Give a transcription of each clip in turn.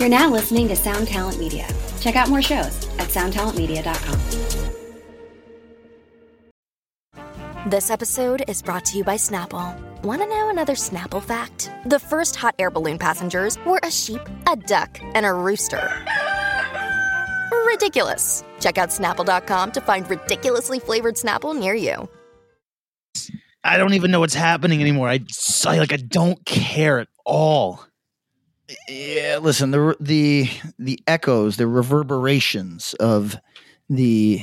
You're now listening to Sound Talent Media. Check out more shows at soundtalentmedia.com. This episode is brought to you by Snapple. Want to know another Snapple fact? The first hot air balloon passengers were a sheep, a duck, and a rooster. Ridiculous. Check out snapple.com to find ridiculously flavored Snapple near you. I don't even know what's happening anymore. I, I like I don't care at all. Yeah, listen, the the the echoes, the reverberations of the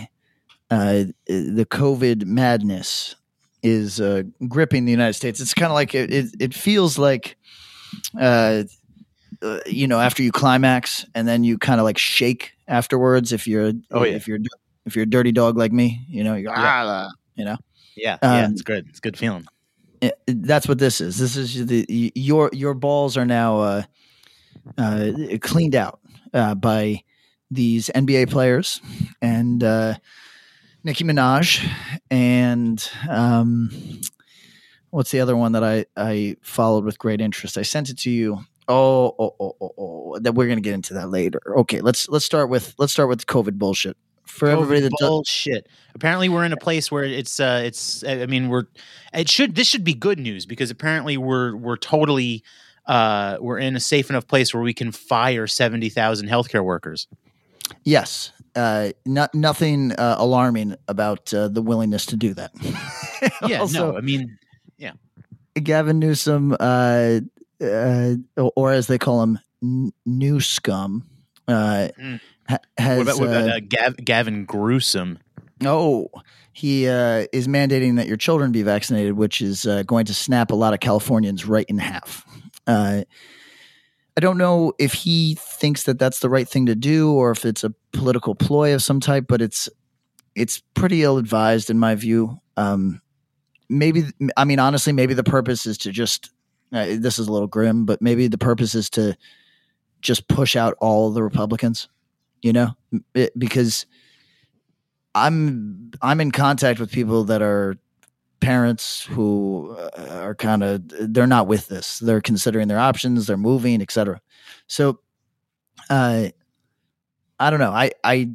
uh, the COVID madness is uh, gripping the United States. It's kind of like it, it, it. feels like, uh, uh, you know, after you climax and then you kind of like shake afterwards. If you're, Oh, yeah. if you're, if you're a dirty dog like me, you know, you go, Yeah. "Ah," you know. Yeah, yeah, Um, it's good. It's a good feeling. it- that's what this is. This is the your your balls are now uh, cleaned out uh, by these NBA players and uh, Nicki Minaj and um, what's the other one that I I followed with great interest. I sent it to you. Oh, oh, oh, oh, oh. That we're gonna get into that later. Okay, let's let's start with let's start with COVID bullshit for everybody that does, bullshit. Apparently, we're in a place where it's uh, it's. I mean, we're it should this should be good news because apparently we're we're totally uh we're in a safe enough place where we can fire seventy thousand healthcare workers. Yes. Uh, not nothing uh, alarming about uh, the willingness to do that. Yeah, also, no, I mean, yeah. Gavin Newsom, uh, uh, or as they call him, N- New Scum, uh, Mm. ha- has. what about, what about uh, uh, Gav, Gavin Gruesome? oh, he uh, is mandating that your children be vaccinated, which is uh, going to snap a lot of Californians right in half. Uh, I don't know if he thinks that that's the right thing to do, or if it's a political ploy of some type, but it's it's pretty ill advised in my view. Um, maybe, I mean, honestly, maybe the purpose is to just. Uh, this is a little grim, but maybe the purpose is to just push out all the Republicans. You know, It- because I'm I'm in contact with people that are parents who uh, are kind of they're not with this. They're considering their options, they're moving, etc. So uh I don't know. I I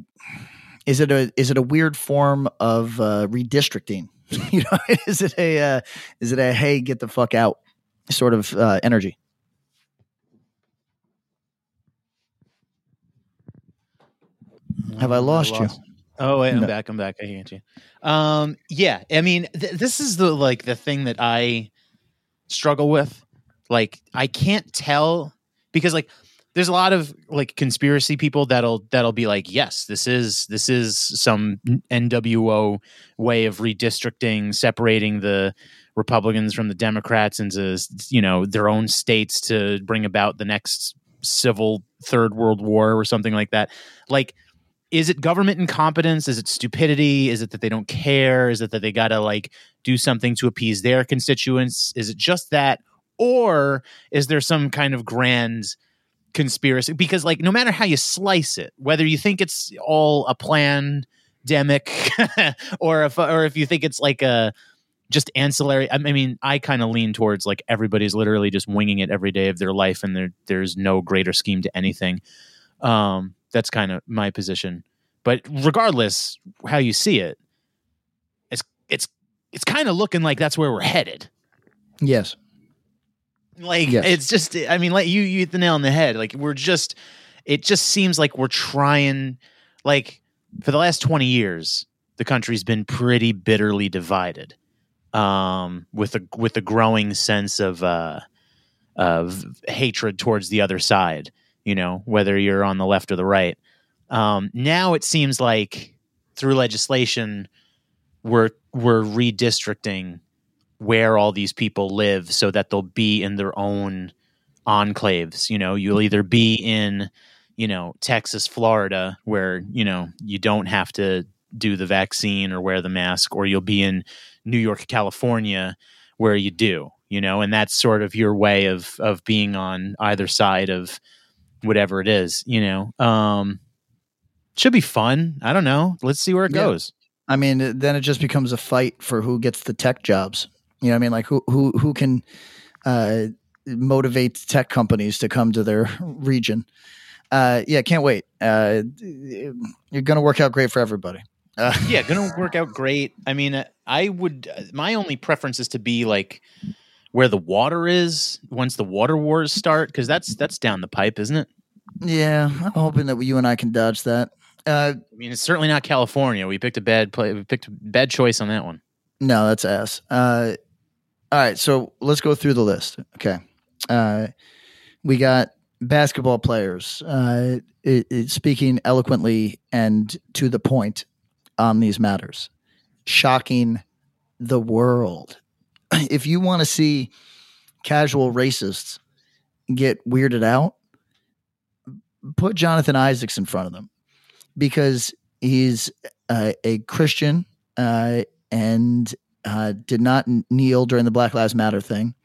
is it a is it a weird form of uh redistricting? you know, is it a uh, is it a hey get the fuck out sort of uh energy? Have I lost you? Oh wait, I'm No. back. I'm back. I hear you. Um, yeah. I mean, th- this is the like the thing that I struggle with. Like, I can't tell because like there's a lot of like conspiracy people that'll that'll be like, yes, this is this is some NWO way of redistricting, separating the Republicans from the Democrats into you know their own states to bring about the next civil third world war or something like that. Like is it government incompetence? Is it stupidity? Is it that they don't care? Is it that they gotta like do something to appease their constituents? Is it just that? Or is there some kind of grand conspiracy? Because like no matter how you slice it whether you think it's all a pandemic or if or if you think it's like a just ancillary i mean i kind of lean towards like everybody's literally just winging it every day of their life and there there's no greater scheme to anything. Um that's kind of my position but regardless how you see it it's it's it's kind of looking like that's where we're headed Yes. like Yes. it's just i mean like you you hit the nail on the head like we're just it just seems like we're trying like for the last 20 years the country's been pretty bitterly divided um with a with a growing sense of uh of hatred towards the other side you know whether you're on the left or the right. Um now it seems like through legislation we're we're redistricting where all these people live so that they'll be in their own enclaves. You know you'll either be in you know Texas Florida where you know you don't have to do the vaccine or wear the mask or you'll be in New York California where you do you know and that's sort of your way of of being on either side of whatever it is you know um should be fun i don't know let's see where it Yeah. goes I mean, then it just becomes a fight for who gets the tech jobs. You know, what I mean, like who who who can uh, motivate tech companies to come to their region. Uh, yeah, can't wait. Uh, you're going to work out great for everybody. Uh, yeah, gonna work out great. I mean, I would. My only preference is to be like where the water is once the water wars start, because that's that's down the pipe, isn't it? Yeah, I'm hoping that you and I can dodge that. Uh, I mean, it's certainly not California. We picked a bad play. We picked a bad choice on that one. No, that's ass. Uh, all right, so let's go through the list. Okay, uh, we got basketball players uh, it, it speaking eloquently and to the point on these matters, shocking the world. If you want to see casual racists get weirded out, put Jonathan Isaacs in front of them because he's uh, a Christian uh, and uh, did not kneel during the Black Lives Matter thing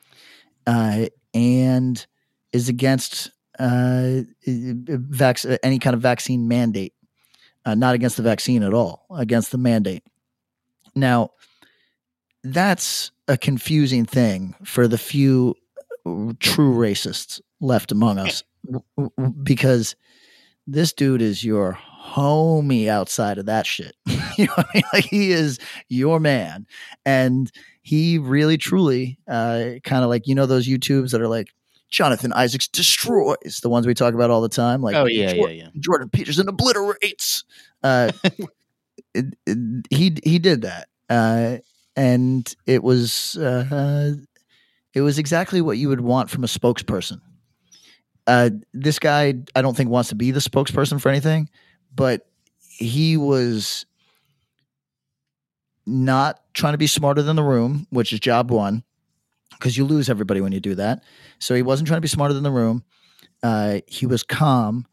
uh, and is against uh, vac- any kind of vaccine mandate uh, not against the vaccine at all, against the mandate. Now, that's a confusing thing for the few true racists left among us because this dude is your homie outside of that shit. you know I mean? Like he is your man. And he really truly uh, kind of like, you know, those YouTubes that are like, Jonathan Isaacs destroys the ones we talk about all the time. Like, oh yeah, Jordan, yeah, yeah. Jordan Peterson obliterates. Uh, it, it, he he did that, uh, and it was uh, it was exactly what you would want from a spokesperson. Uh, this guy, I don't think wants to be the spokesperson for anything, but he was not trying to be smarter than the room, which is job one because you lose everybody when you do that. So he wasn't trying to be smarter than the room. Uh, he was calm.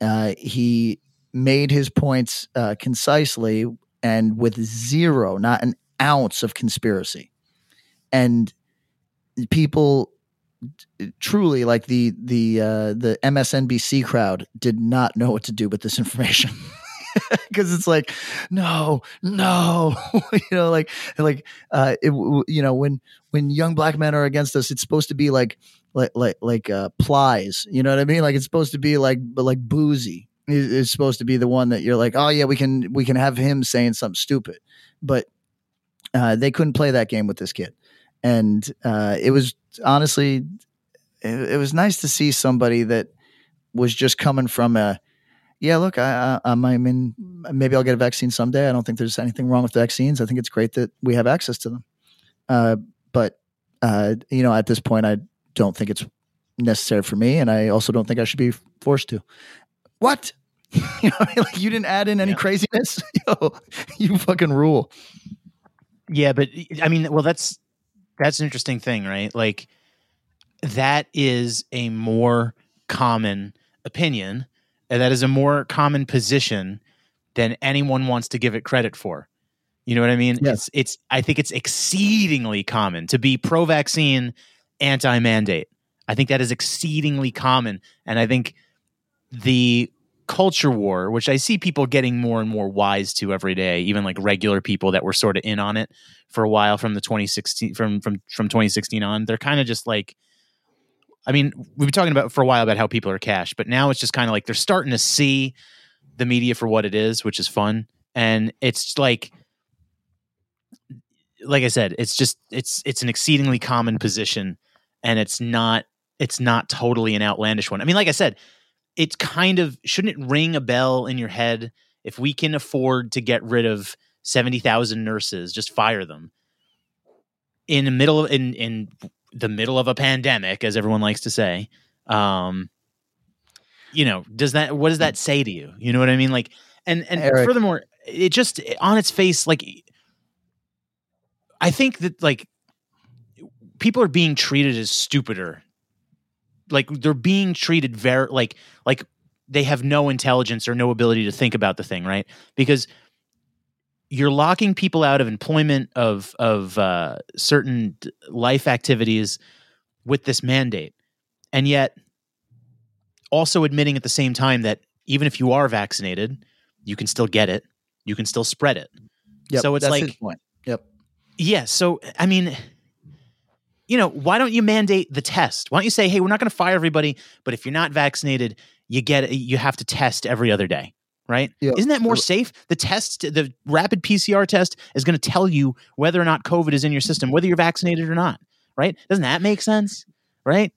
Uh, he made his points uh, concisely and with zero, not an ounce of conspiracy. And people truly like the the uh, the MSNBC crowd did not know what to do with this information. because it's like no no you know like like uh it, you know when when young black men are against us it's supposed to be like like like like uh plies you know what i mean like it's supposed to be like like Boosie is supposed to be the one that you're like oh yeah we can we can have him saying something stupid but uh they couldn't play that game with this kid and uh it was honestly it, it was nice to see somebody that was just coming from a yeah, look, I, I, I mean, maybe I'll get a vaccine someday. I don't think there's anything wrong with vaccines. I think it's great that we have access to them. Uh, but uh, you know, at this point, I don't think it's necessary for me, and I also don't think I should be forced to. What? you know, like you didn't add in any yeah. craziness. Yo, you fucking rule. Yeah, but I mean, well, that's that's an interesting thing, right? Like that is a more common opinion and that is a more common position than anyone wants to give it credit for. You know what I mean? Yes. It's it's I think it's exceedingly common to be pro vaccine, anti mandate. I think that is exceedingly common. And I think the culture war, which I see people getting more and more wise to every day, even like regular people that were sort of in on it for a while from the 2016 from from from 2016 on, they're kind of just like I mean, we've been talking about for a while about how people are cash, but now it's just kind of like they're starting to see the media for what it is, which is fun. And it's like like I said, it's just it's it's an exceedingly common position and it's not it's not totally an outlandish one. I mean, like I said, it's kind of shouldn't it ring a bell in your head if we can afford to get rid of 70,000 nurses, just fire them. In the middle of in in the middle of a pandemic, as everyone likes to say, um, you know, does that what does that say to you? You know what I mean? Like, and and Eric. furthermore, it just on its face, like, I think that like people are being treated as stupider. Like they're being treated very like like they have no intelligence or no ability to think about the thing, right? Because you're locking people out of employment of of uh, certain life activities with this mandate, and yet also admitting at the same time that even if you are vaccinated, you can still get it, you can still spread it. Yep, so it's like, yep, yeah. So I mean, you know, why don't you mandate the test? Why don't you say, hey, we're not going to fire everybody, but if you're not vaccinated, you get you have to test every other day, right? Yeah. Isn't that more safe? The test, the rapid PCR test, is going to tell you whether or not COVID is in your system, whether you're vaccinated or not, right? Doesn't that make sense? Right?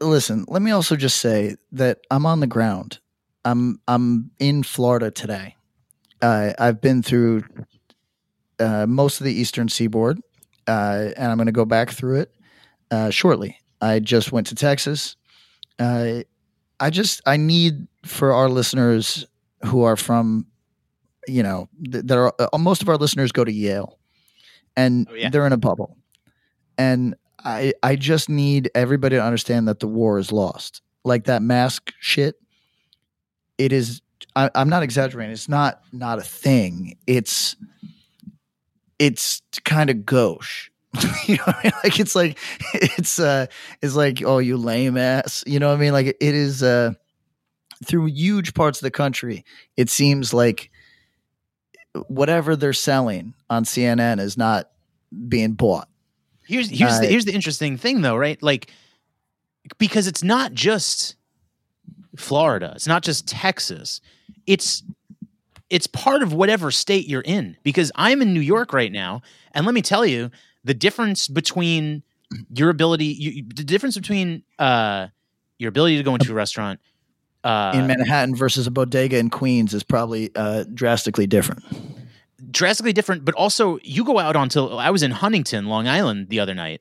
listen, let me also just say that I'm on the ground. I'm I'm in Florida today. Uh, I've been through uh, most of the eastern seaboard, uh, and I'm going to go back through it uh, shortly. I just went to Texas. Uh, I just I need for our listeners who are from, you know, th- that are uh, most of our listeners go to Yale, and Oh, yeah. they're in a bubble, and I I just need everybody to understand that the war is lost. Like that mask shit, it is. I, I'm not exaggerating. It's not not a thing. It's it's kind of gauche. you know, I mean? like it's like it's uh it's like oh you lame ass. You know what I mean? Like it is uh through huge parts of the country. It seems like whatever they're selling on CNN is not being bought. Here's here's the Uh, here's the interesting thing though, right? Like because it's not just Florida, it's not just Texas. It's it's part of whatever state you're in because I'm in New York right now and let me tell you the difference between your ability you, the difference between uh your ability to go into a restaurant uh in Manhattan versus a bodega in Queens is probably uh, drastically different. drastically different, but also you go out onto I was in Huntington, Long Island the other night.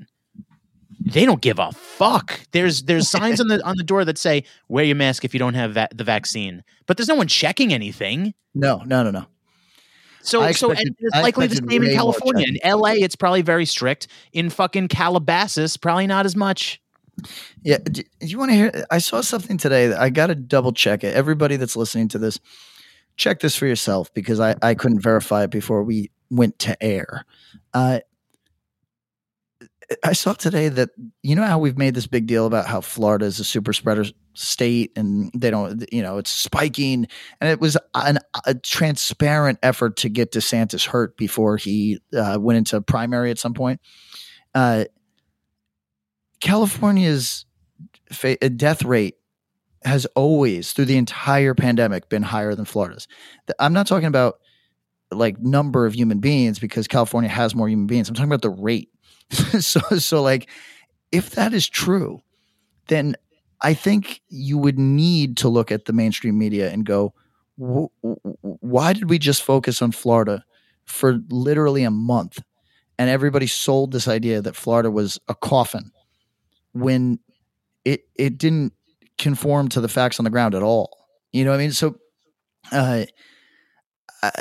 They don't give a fuck. There's there's signs on the on the door that say wear your mask if you don't have va- the vaccine, but there's no one checking anything. No, no, no, no. So I so expected- it's likely the same in California. In. LA, it's probably very strict. In fucking Calabasas, probably not as much. Yeah, do, do you want to hear? I saw something today. That I got to double check it. Everybody that's listening to this, check this for yourself because I, I couldn't verify it before we went to air. Uh, I saw today that you know how we've made this big deal about how Florida is a super spreader state and they don't, you know, it's spiking, and it was an, a transparent effort to get DeSantis hurt before he uh, went into primary at some point. Uh, California's fa- uh, death rate has always, through the entire pandemic, been higher than Florida's. I'm not talking about like number of human beings because California has more human beings. I'm talking about the rate. so, so like, if that is true, then I think you would need to look at the mainstream media and go, "Wh- wh- why did we just focus on Florida for literally a month? And everybody sold this idea that Florida was a coffin when it it didn't conform to the facts on the ground at all. You know what I mean? So, uh, I,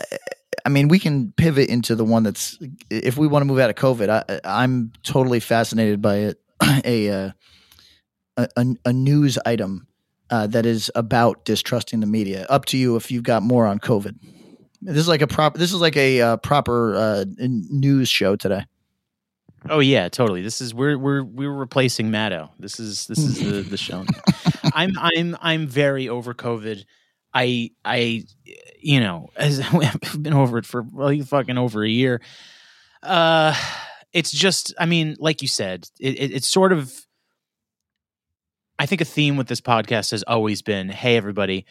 I mean, we can pivot into the one that's if we want to move out of COVID. I, I'm totally fascinated by it. A uh, a, a, a news item uh, that is about distrusting the media. Up to you if you've got more on COVID. This is like a prop. This is like a uh, proper uh, news show today. Oh yeah, totally. This is we're we're we're replacing Maddow. This is this is the the show. I'm I'm I'm very over COVID. I I you know as I've been over it for well fucking over a year. Uh, it's just I mean, like you said, it, it, it's sort of. I think a theme with this podcast has always been, hey everybody,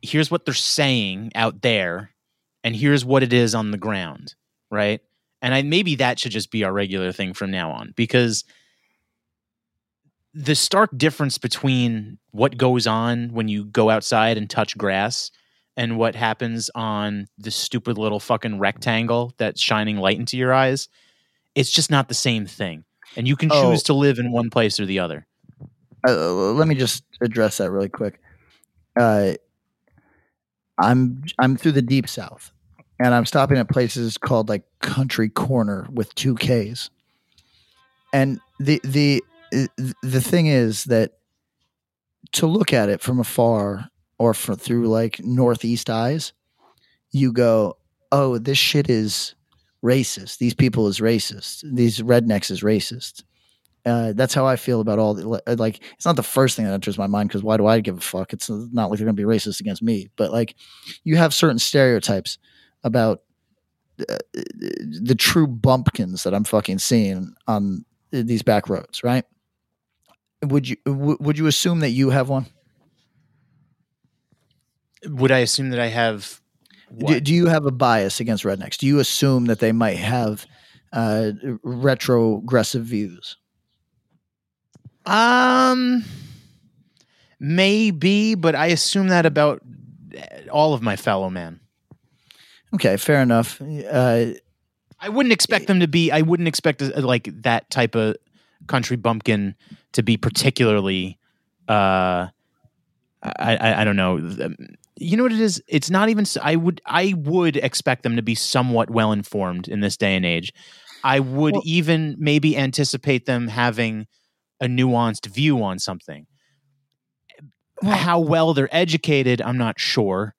here's what they're saying out there, and here's what it is on the ground, right? And I maybe that should just be our regular thing from now on because the stark difference between what goes on when you go outside and touch grass and what happens on the stupid little fucking rectangle that's shining light into your eyes, it's just not the same thing. And you can Oh. choose to live in one place or the other. uh, let me just address that really quick. Uh, I'm I'm through the deep south, and I'm stopping at places called like Country Corner with two Ks. And the the the thing is that to look at it from afar or through like northeast eyes, you go, "Oh, this shit is racist. These people is racist. These rednecks is racist." Uh, that's how I feel about all the like. It's not the first thing that enters my mind because why do I give a fuck? It's not like they're going to be racist against me. But like, you have certain stereotypes about uh, the true bumpkins that I'm fucking seeing on these back roads, right? Would you w- would you assume that you have one? would I assume that I have? Do, do you have a bias against rednecks? Do you assume that they might have uh, retrogressive views? Um, maybe, but I assume that about all of my fellow men. Okay, fair enough. Uh, I wouldn't expect them to be. I wouldn't expect uh, like that type of country bumpkin to be particularly. Uh, I, I I don't know. You know what it is? It's not even. I would I would expect them to be somewhat well informed in this day and age. I would Well- even maybe anticipate them having a nuanced view on something. Well- How well they're educated, I'm not sure,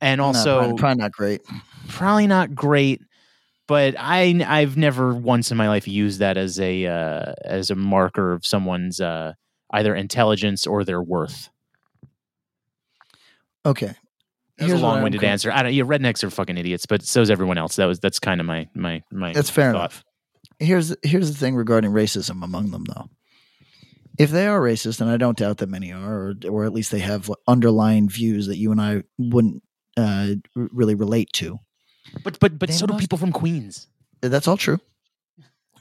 and no, also probably, probably not great. probably not great but i i've never once in my life used that as a uh, as a marker of someone's uh, either intelligence or their worth Okay, That's Here's a long-winded answer i don't yeah rednecks are fucking idiots but so's everyone else that was that's kind of my my my That's fair thought. enough. Here's here's the thing regarding racism among them, though. If they are racist, and I don't doubt that many are, or, or at least they have underlying views that you and I wouldn't uh, really relate to, but but but They so do people from queens that's all true.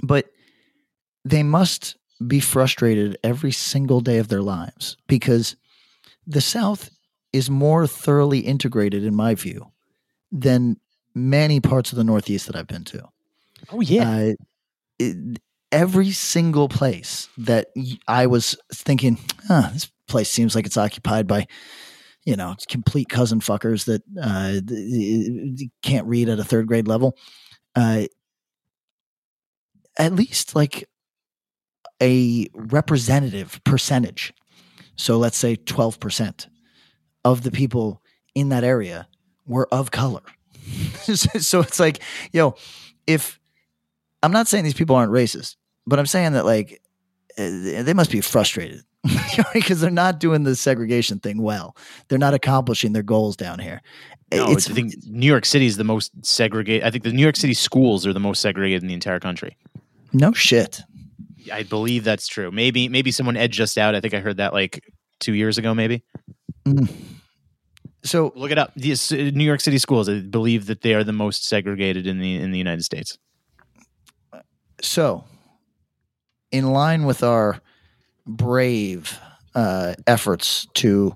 But they must be frustrated every single day of their lives because the South is more thoroughly integrated, in my view, than many parts of the Northeast that I've been to. oh yeah uh, it- every single place that I was thinking, huh, this place seems like it's occupied by, you know, complete cousin fuckers that uh, can't read at a third grade level. Uh, at least like a representative percentage. So let's say 12% of the people in that area were of color. so it's like, yo, if I'm not saying these people aren't racist, but I'm saying that like uh, they must be frustrated because they're not doing the segregation thing well. They're not accomplishing their goals down here. no, it's i think new york city is the most segregated i think the new york city schools are the most segregated in the entire country no shit. i believe that's true maybe maybe someone edged us out i think i heard that like two years ago maybe So Look it up. These uh, New York City schools, I believe that they are the most segregated in the in the United States. so in line with our brave uh, efforts to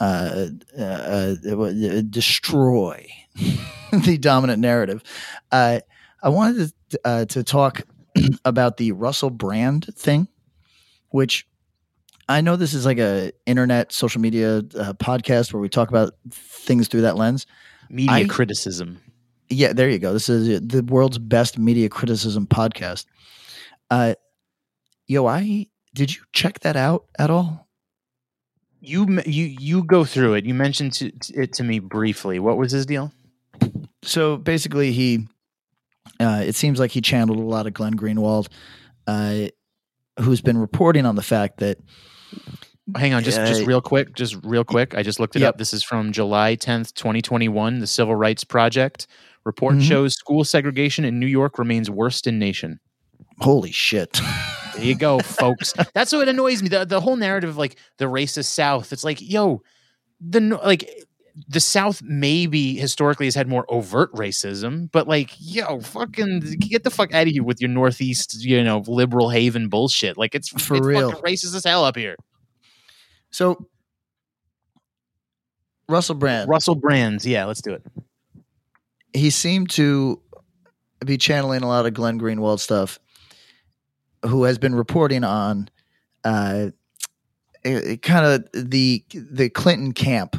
uh, uh, uh, destroy the dominant narrative, uh, I wanted to, uh, to talk about the Russell Brand thing, which I know this is like a internet social media uh, podcast where we talk about things through that lens. Media I- criticism. Yeah, there you go. This is the world's best media criticism podcast. Uh, yo, I did you check that out at all? You you you go through it. You mentioned to, to- it to me briefly. What was his deal? So basically, he uh, it seems like he channeled a lot of Glenn Greenwald, uh, who's been reporting on the fact that Hang on, just just Uh, real quick, just real quick. I just looked it Yep. up. This is from July tenth, twenty twenty one. The Civil Rights Project report Mhm. shows school segregation in New York remains worst in nation. holy shit, There you go, folks. That's what annoys me. The the whole narrative of like the racist South. It's like, yo, the like the South maybe historically has had more overt racism, but like, yo, fucking get the fuck out of here with your Northeast, you know, liberal haven bullshit. Like it's For it's real. racist as hell up here. so Russell Brand, Russell Brands, yeah, let's do it. he seemed to be channeling a lot of Glenn Greenwald stuff, who has been reporting on uh, kind of the the Clinton camp,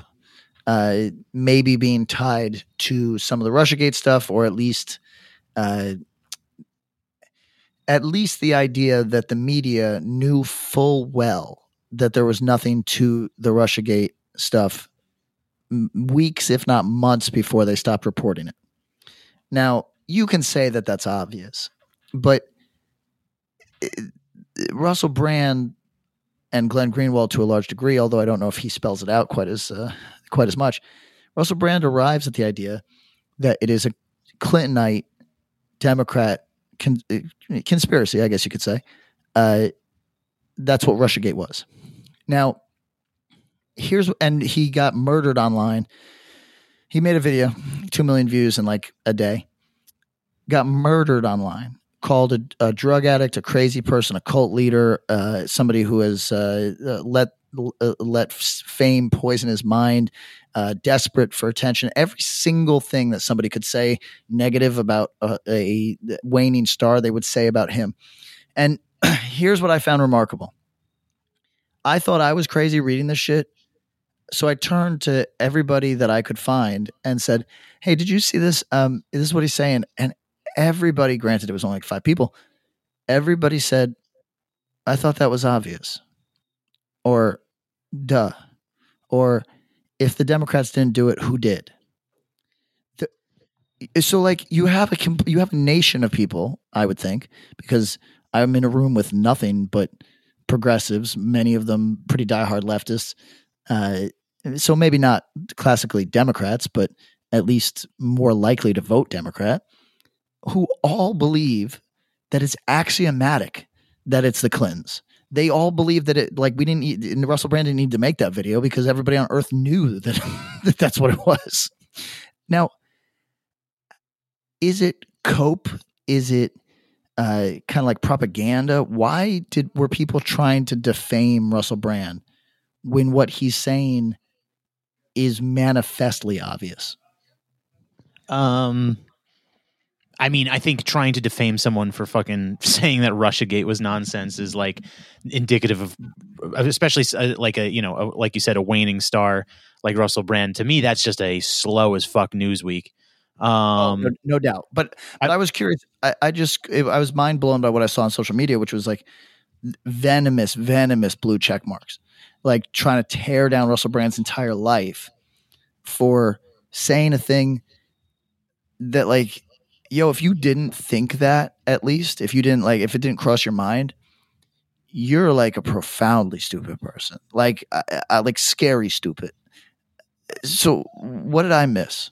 uh, maybe being tied to some of the RussiaGate stuff, or at least. Uh, at least the idea that the media knew full well that there was nothing to the Russiagate stuff weeks, if not months, before they stopped reporting it. Now, you can say that that's obvious, but Russell Brand and Glenn Greenwald, to a large degree, although I don't know if he spells it out quite as uh, quite as much, Russell Brand arrives at the idea that it is a Clintonite Democrat con- uh, conspiracy, I guess you could say. Uh, that's what RussiaGate was. Now, here's and he got murdered online. He made a video, two million views in like a day. Got murdered online. Called a, a drug addict, a crazy person, a cult leader, uh, somebody who has uh, uh, let uh, let fame poison his mind, uh, desperate for attention. Every single thing that somebody could say negative about a, a waning star, they would say about him. And here's what I found remarkable. I thought I was crazy reading this shit. So I turned to everybody that I could find and said, Hey, did you see this? Um, this is what he's saying. And everybody, granted, it was only like five people, everybody said, I thought that was obvious. Or, duh. Or, if the Democrats didn't do it, who did? The, so, like, you have a you have a nation of people, I would think, because I'm in a room with nothing but progressives, many of them pretty diehard leftists. Uh, so maybe not classically Democrats, but at least more likely to vote Democrat, who all believe that it's axiomatic that it's the Clintons. They all believe that it, like we didn't, need, Russell Brand didn't need to make that video because everybody on Earth knew that, that that's what it was. Now, is it cope? Is it uh, kind of like propaganda. Why did were people trying to defame Russell Brand when what he's saying is manifestly obvious? Um, I mean, I think trying to defame someone for fucking saying that RussiaGate was nonsense is like indicative of, especially uh, like a you know, a, like you said, a waning star like Russell Brand. To me, that's just a slow as fuck news week. Oh, um, no, no, doubt. But, but I, I, was curious. I, I just I was mind blown by what I saw on social media, which was like venomous, venomous blue check marks, like trying to tear down Russell Brand's entire life for saying a thing that like yo if you didn't think that at least if you didn't like if it didn't cross your mind you're like a profoundly stupid person. Like I, I, like scary stupid. So what did i miss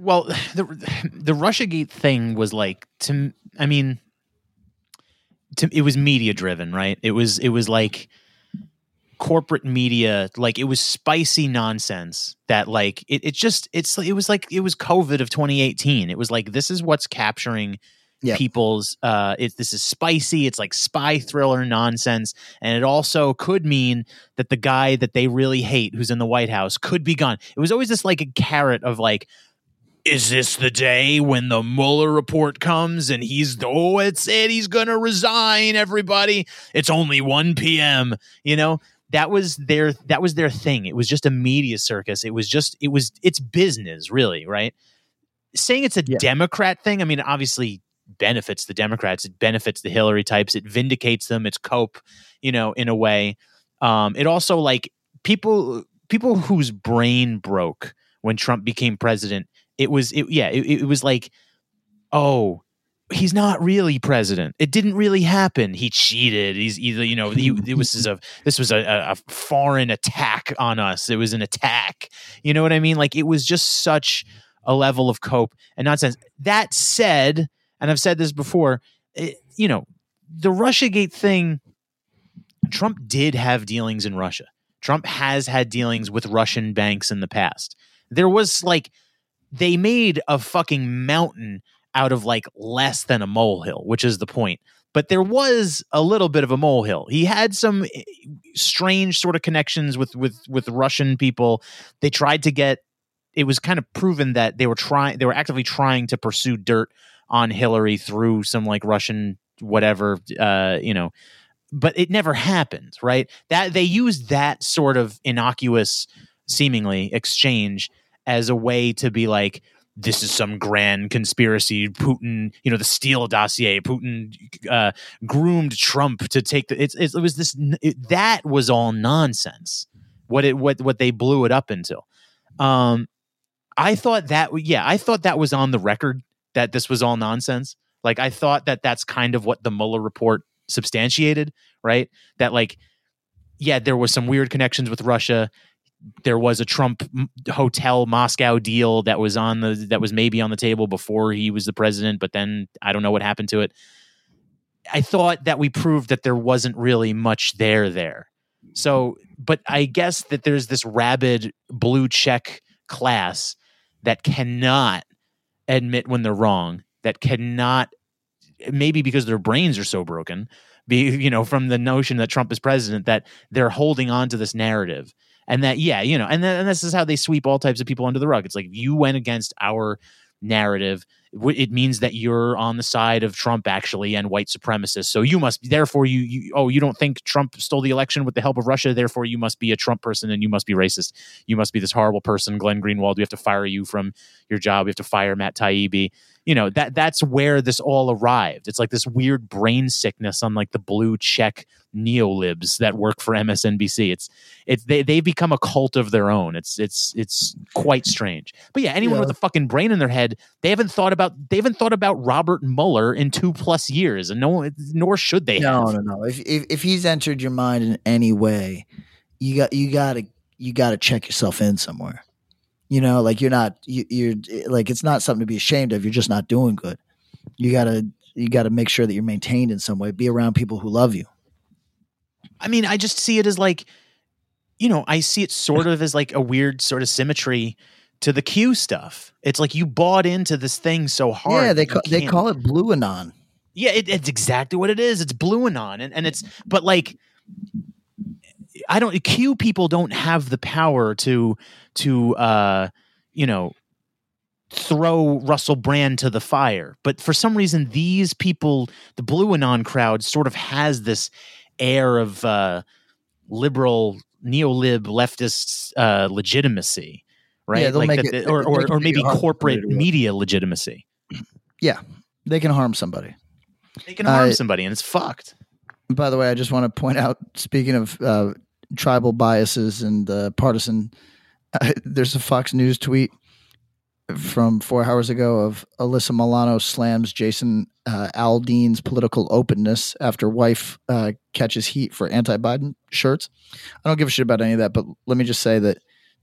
well, the the RussiaGate thing was like to I mean to, it was media driven, right? It was it was like corporate media like it was spicy nonsense that like it, it just it's it was like it was covid of 2018 it was like this is what's capturing yep. people's uh it, this is spicy it's like spy thriller nonsense and it also could mean that the guy that they really hate who's in the white house could be gone it was always this like a carrot of like is this the day when the Mueller report comes and he's oh it's it he's gonna resign everybody. It's only 1 p.m you know? That was their that was their thing. It was just a media circus. It was just it was it's business really right? Saying it's a yeah. democrat thing i mean obviously benefits the democrats. It benefits the hillary types. It vindicates them. It's cope you know in a way. Um it also like people people whose brain broke when trump became president it was it, yeah it, it was like oh he's not really president. It didn't really happen. He cheated. He's either you know he, it was a this was a, a, foreign attack on us. It was an attack. You know what I mean? Like it was just such a level of cope and nonsense. That said, and I've said this before, it, you know, the RussiaGate thing. Trump did have dealings in Russia. Trump has had dealings with Russian banks in the past. There was like they made a fucking mountain out of like less than a molehill, which is the point. But there was a little bit of a molehill. He had some eh, strange sort of connections with with with Russian people. They tried to get it was kind of proven that they were trying they were actively trying to pursue dirt on Hillary through some like Russian whatever uh you know but it never happened right that they used that sort of innocuous seemingly exchange as a way to be like this is some grand conspiracy. Putin, you know, the Steele dossier. Putin uh, groomed Trump to take the. It's, it was this. It, that was all nonsense. What it what what they blew it up into. Um, I thought that yeah, I thought that was on the record that this was all nonsense. Like I thought that that's kind of what the Mueller report substantiated, right? That like yeah, there was some weird connections with Russia. There was a Trump hotel Moscow deal that was on the that was maybe on the table before he was the president, but then I don't know what happened to it. I thought that we proved that there wasn't really much there there. So, but I guess that there's this rabid blue check class that cannot admit when they're wrong, that cannot maybe because their brains are so broken be you know from the notion that Trump is president that they're holding on to this narrative and that yeah you know and then and this is how they sweep all types of people under the rug. It's like you went against our narrative it means that you're on the side of Trump actually and white supremacists. So you must therefore you, you oh you don't think Trump stole the election with the help of Russia, therefore you must be a Trump person and you must be racist. You must be this horrible person, Glenn Greenwald. We have to fire you from your job. We have to fire Matt Taibbi you know that that's where this all arrived. It's like this weird brain sickness on like the blue check neolibs that work for MSNBC. It's it's they they become a cult of their own. It's it's it's quite strange. But yeah, anyone yeah. with a fucking brain in their head, they haven't thought about they haven't thought about Robert Mueller in two plus years, and no, nor should they. No, have. no, no. If, if if he's entered your mind in any way, you got you got to you got to check yourself in somewhere. You know, like you're not you, you're like it's not something to be ashamed of. You're just not doing good. You gotta you gotta make sure that you're maintained in some way. Be around people who love you. I mean, I just see it as like, you know, I see it sort of as like a weird sort of symmetry to the Q stuff. It's like you bought into this thing so hard. Yeah, they call, they call it blue anon. Yeah, it, it's exactly what it is. It's blue anon, and and it's but like I don't Q people don't have the power to to uh you know throw Russell Brand to the fire. But for some reason, these people, the Blue Anon crowd, sort of has this air of uh, liberal, neo-lib, leftist uh, legitimacy, right? Yeah, like it, or, or, or maybe corporate media legitimacy. Yeah, they can harm somebody. They can harm uh, somebody, and it's fucked. By the way, I just want to point out, speaking of uh, tribal biases and uh, partisan. Uh, there's a Fox News tweet from four hours ago of Alyssa Milano slams Jason uh, Aldean's political openness after wife uh, catches heat for anti-Biden shirts. I don't give a shit about any of that, but let me just say that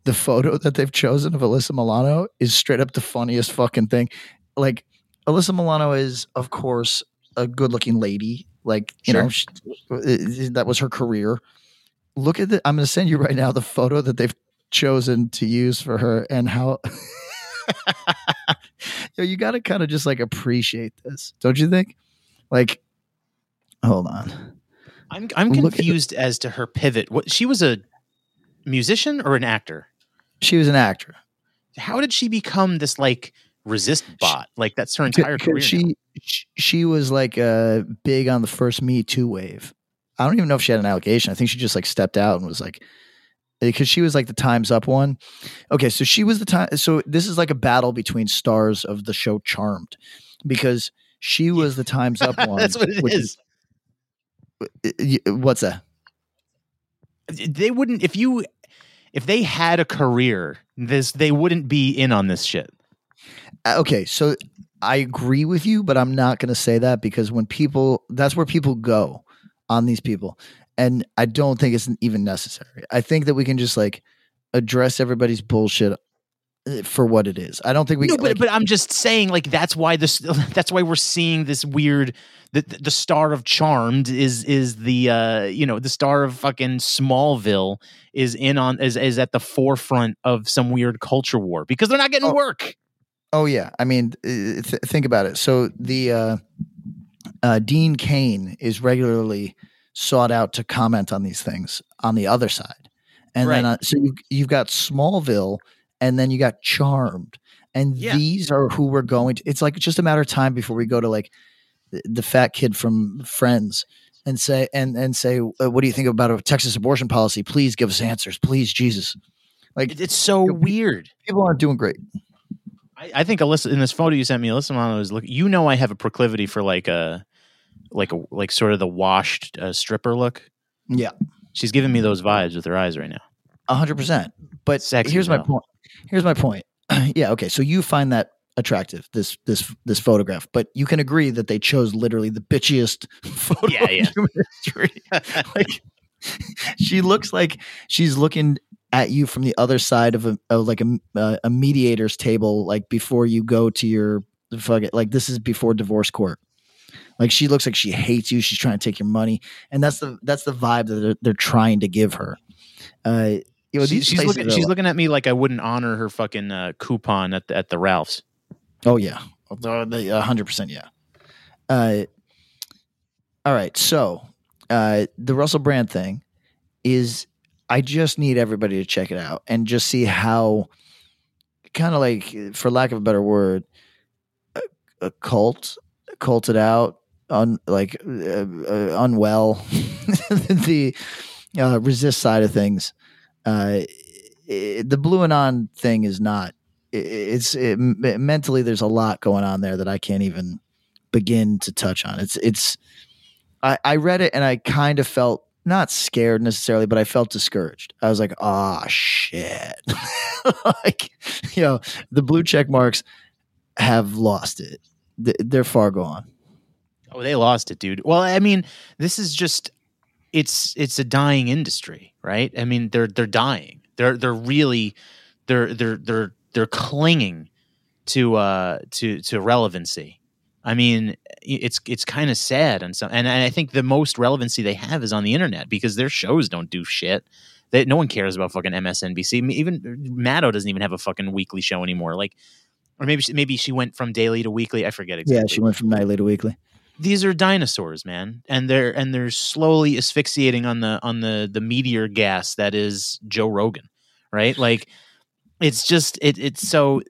the photo that they've chosen of Alyssa Milano is straight up the funniest fucking thing. Like Alyssa Milano is, of course, a good-looking lady. Like you sure. know, she, uh, that was her career look at the i'm going to send you right now the photo that they've chosen to use for her and how you, you got to kind of just like appreciate this don't you think like hold on i'm i'm confused as to her pivot what she was a musician or an actor she was an actor how did she become this like resist bot like that's her entire career she now. she was like uh big on the first me too wave I don't even know if she had an allegation. I think she just like stepped out and was like, eh, because she was like the Times Up one. Okay, so she was the time. So this is like a battle between stars of the show Charmed, because she was the Times Up one. That's what it is. is. Eh, eh, what's that? They wouldn't if you if they had a career. This they wouldn't be in on this shit. Uh, okay, so I agree with you, but I'm not going to say that because when people, that's where people go on these people. And I don't think it's even necessary. I think that we can just like address everybody's bullshit for what it is. I don't think we. No, but like, but I'm just saying, like that's why this. That's why we're seeing this weird. The the star of Charmed is is the uh you know the star of fucking Smallville is in on is is at the forefront of some weird culture war because they're not getting oh, work. Oh yeah, I mean, th- think about it. So the uh uh, Dean Cain is regularly sought out to comment on these things on the other side, and right. then uh, so you, you've got Smallville, and then you got Charmed, and yeah. these are who we're going to. It's like just a matter of time before we go to like the, the fat kid from Friends and say and and say, uh, what do you think about a Texas abortion policy? Please give us answers, please, Jesus. Like it's so you know, weird. People aren't doing great. I, I think Alyssa in this photo you sent me, Alyssa Milano is look. You know, I have a proclivity for like a, like a like sort of the washed uh, stripper look. Yeah. She's giving me those vibes with her eyes right now. A hundred percent. But Sexy here's my point. Here's my point. yeah. Okay. So you find that attractive this this this photograph, but you can agree that they chose literally the bitchiest photo Yeah, yeah. in human history. like she looks like she's looking at you from the other side of a of like a uh, a mediator's table, like before you go to your fuck it, like this is before divorce court. Like she looks like she hates you. She's trying to take your money, and that's the that's the vibe that they're, they're trying to give her. Uh, you know, She- she's looking. She's like- looking at me like I wouldn't honor her fucking uh, coupon at the, at the Ralphs. Oh yeah, a hundred percent. Yeah. Uh, all right. So uh, the Russell Brand thing is, I just need everybody to check it out and just see how, kind of like, for lack of a better word, a, a cult, culted out, un like uh, uh, unwell, the uh, resist side of things. Uh, i the BlueAnon thing is not i- it's it, mentally there's a lot going on there that I can't even begin to touch on. It's it's I, I read it and I kind of felt not scared necessarily, but I felt discouraged. I was like, ah, shit. like, you know, the blue check marks have lost it. They're far gone. Oh, they lost it, dude. Well, I mean, this is just it's it's a dying industry, right? I mean, they're they're dying. They're they're really they're they're they're they're clinging to uh to to relevancy. I mean, it's it's kind of sad and so and, and I think the most relevancy they have is on the internet because their shows don't do shit. They, no one cares about fucking MSNBC. I mean, Even Maddow doesn't even have a fucking weekly show anymore. Like, or maybe she, maybe she went from daily to weekly. I forget exactly Yeah, she went from nightly to weekly. These are dinosaurs, man, and they're and they're slowly asphyxiating on the on the the meteor gas that is Joe Rogan, right? Like it's just it it's so.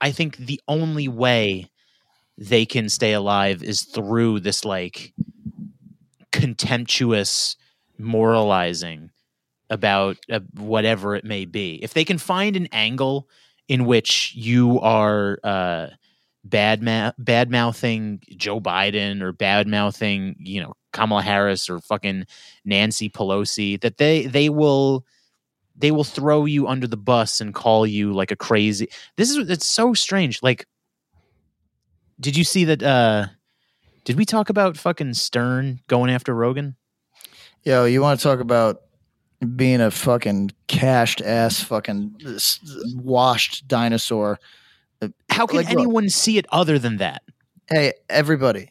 I think the only way they can stay alive is through this like contemptuous moralizing about uh, whatever it may be. If they can find an angle in which you are uh, bad ma- bad mouthing Joe Biden or bad mouthing you know Kamala Harris or fucking Nancy Pelosi, that they they will they will throw you under the bus and call you like a crazy. This is it's so strange. Like, did you see that? uh Did we talk about fucking Stern going after Rogan? Yo, you want to talk about being a fucking cashed ass, fucking washed dinosaur? How can Like, look. anyone see it other than that? Hey, everybody.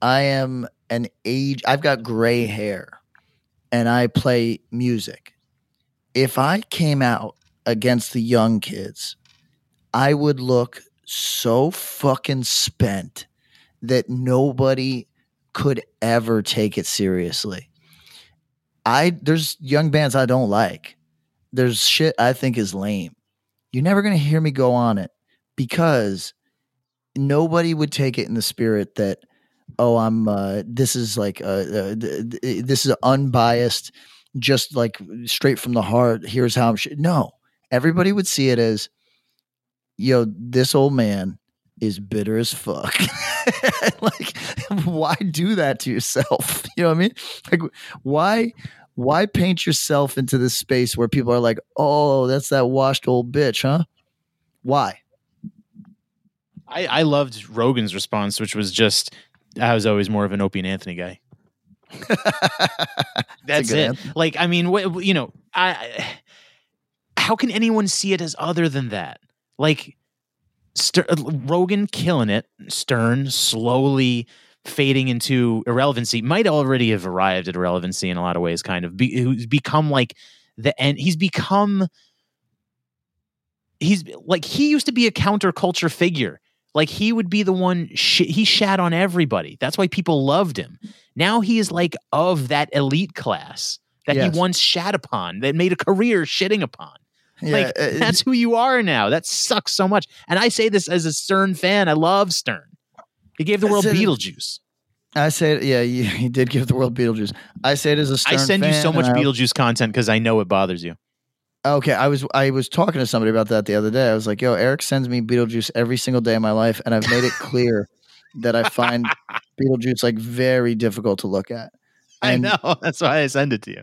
I am an age I've got gray hair and I play music. If I came out against the young kids, I would look so fucking spent that nobody could ever take it seriously. I there's young bands I don't like. There's shit I think is lame. You're never going to hear me go on it because nobody would take it in the spirit that oh i'm uh this is like uh th- th- this is unbiased just like straight from the heart here's how i'm sh-. no. Everybody would see it as yo this old man is bitter as fuck. Like why do that to yourself? You know what i mean? Like why why paint yourself into this space where people are like oh that's that washed old bitch huh? Why I, I loved Rogan's response, which was just I was always more of an Opie and Anthony guy. That's good it. answer. Like, I mean, wh- you know, I, I- how can anyone see it as other than that? Like, Ster- uh, Rogan killing it, Stern slowly fading into irrelevancy. Might already have arrived at irrelevancy in a lot of ways. Kind of, be, become like the end. He's become. He's like he used to be a counterculture figure. Like he would be the one sh- he shat on everybody. That's why people loved him. Now he is like of that elite class that Yes. he once shat upon, that made a career shitting upon. yeah, like uh, that's who you are now. That sucks so much. And I say this as a Stern fan. I love Stern. He gave the world it. Beetlejuice. I say, it, yeah, he, you did give the world Beetlejuice. I say it as a Stern I send you so much Beetlejuice content because I know it bothers you. Okay, I was I was talking to somebody about that the other day. I was like, "Yo, Eric sends me Beetlejuice every single day of my life, and I've made it clear that I find Beetlejuice like very difficult to look at." I know. That's why I send it to you.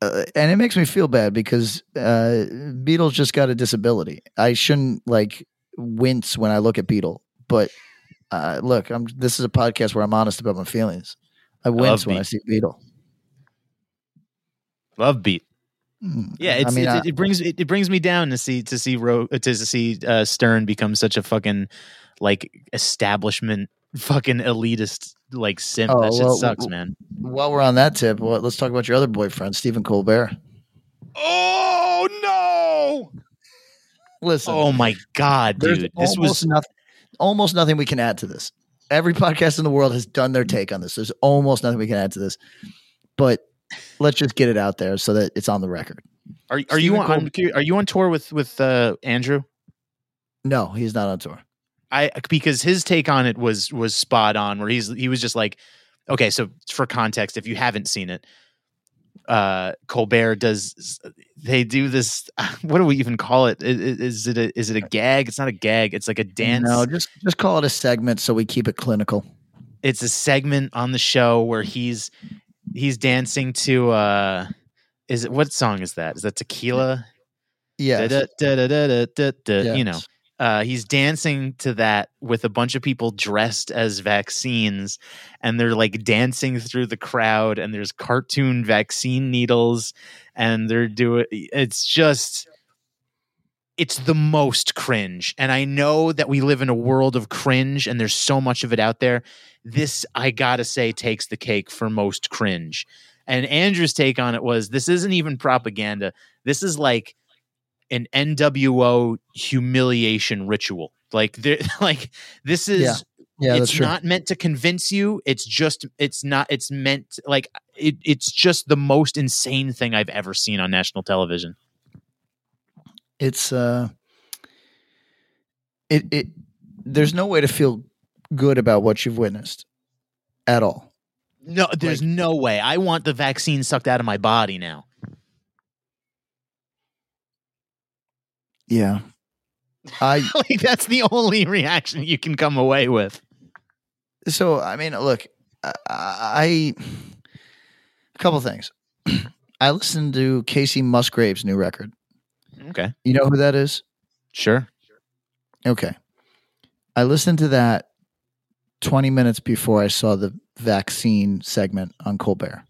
uh, and it makes me feel bad because uh, Beetlejuice got a disability. I shouldn't like wince when I look at Beetle, but uh, look, I'm. This is a podcast where I'm honest about my feelings. I wince when I see Beetle. Love beat. Yeah, it's, I mean, it, it, brings it, it brings me down to see to see Ro, to see uh, Stern become such a fucking like establishment fucking elitist like simp. Oh, that shit well, sucks, man. while we're on that tip, well, let's talk about your other boyfriend, Stephen Colbert. Oh no! Listen, Oh my god, dude! This was nothing. Almost nothing we can add to this. Every podcast in the world has done their take on this. There's almost nothing we can add to this, but let's just get it out there so that it's on the record. are are you on I'm are you on tour with with uh, Andrew? No, he's not on tour. I because his take on it was was spot on. Where he's he was just like, okay, so for context, if you haven't seen it, uh, Colbert does they do this? What do we even call it? I- i- Is it a is it a gag? It's not a gag. It's like a dance. No, just just call it a segment so we keep it clinical. It's a segment on the show where he's he's dancing to uh, is it what song is that? Is that Tequila? Yeah, Da-da-da-da-da-da-da, You know, uh, he's dancing to that with a bunch of people dressed as vaccines, and they're like dancing through the crowd, and there's cartoon vaccine needles, and they're doing. It's just, it's the most cringe, and I know that we live in a world of cringe, and there's so much of it out there. This, I gotta say, takes the cake for most cringe. And Andrew's take on it was this isn't even propaganda. This is like an NWO humiliation ritual. Like there like this is Yeah. yeah, it's not meant to convince you. It's just it's not it's meant like it, it's just the most insane thing I've ever seen on national television. It's uh, it it. There's no way to feel good about what you've witnessed at all. No, there's Like- no way. I want the vaccine sucked out of my body now. Yeah, I like that's the only reaction you can come away with. so I mean, look, I, I a couple things. I listened to Kacey Musgraves' new record. Okay. You know who that is? Sure. Okay. I listened to that 20 minutes before I saw the vaccine segment on Colbert.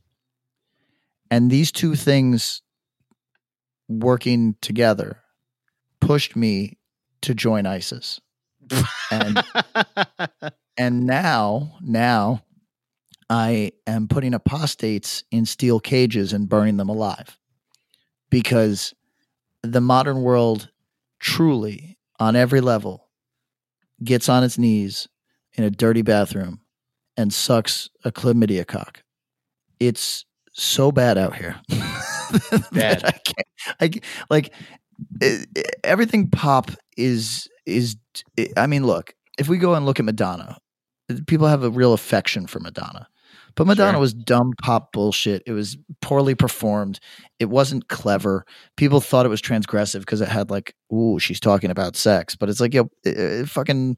And these two things working together pushed me to join ISIS. And and now, now I am putting apostates in steel cages and burning them alive. Because the modern world truly on every level gets on its knees in a dirty bathroom and sucks a chlamydia cock. It's so bad out here. that Bad. I can't. I like everything. Pop is is. I mean, look. If we go and look at Madonna, people have a real affection for Madonna. But Madonna Sure. was dumb pop bullshit. It was poorly performed. It wasn't clever. People thought it was transgressive because it had like, ooh, she's talking about sex. But it's like, yo, uh, uh, fucking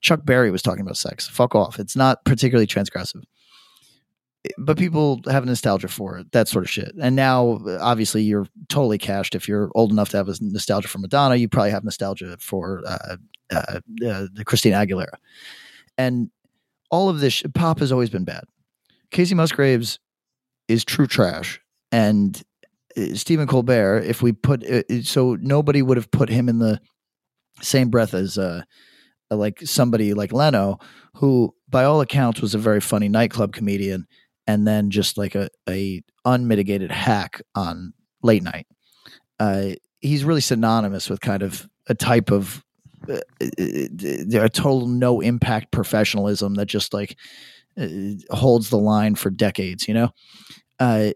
Chuck Berry was talking about sex. Fuck off. It's not particularly transgressive. But people have nostalgia for it, that sort of shit. And now, obviously, you're totally cashed. If you're old enough to have a nostalgia for Madonna, you probably have nostalgia for uh, uh, uh, the Christina Aguilera. And all of this sh- pop has always been bad. Kacey Musgraves is true trash, and uh, Stephen Colbert. If we put uh, uh, so nobody would have put him in the same breath as uh, like somebody like Leno, who by all accounts was a very funny nightclub comedian, and then just like a a unmitigated hack on late night. Uh, he's really synonymous with kind of a type of uh, a total no impact professionalism that just like holds the line for decades, you know? Uh,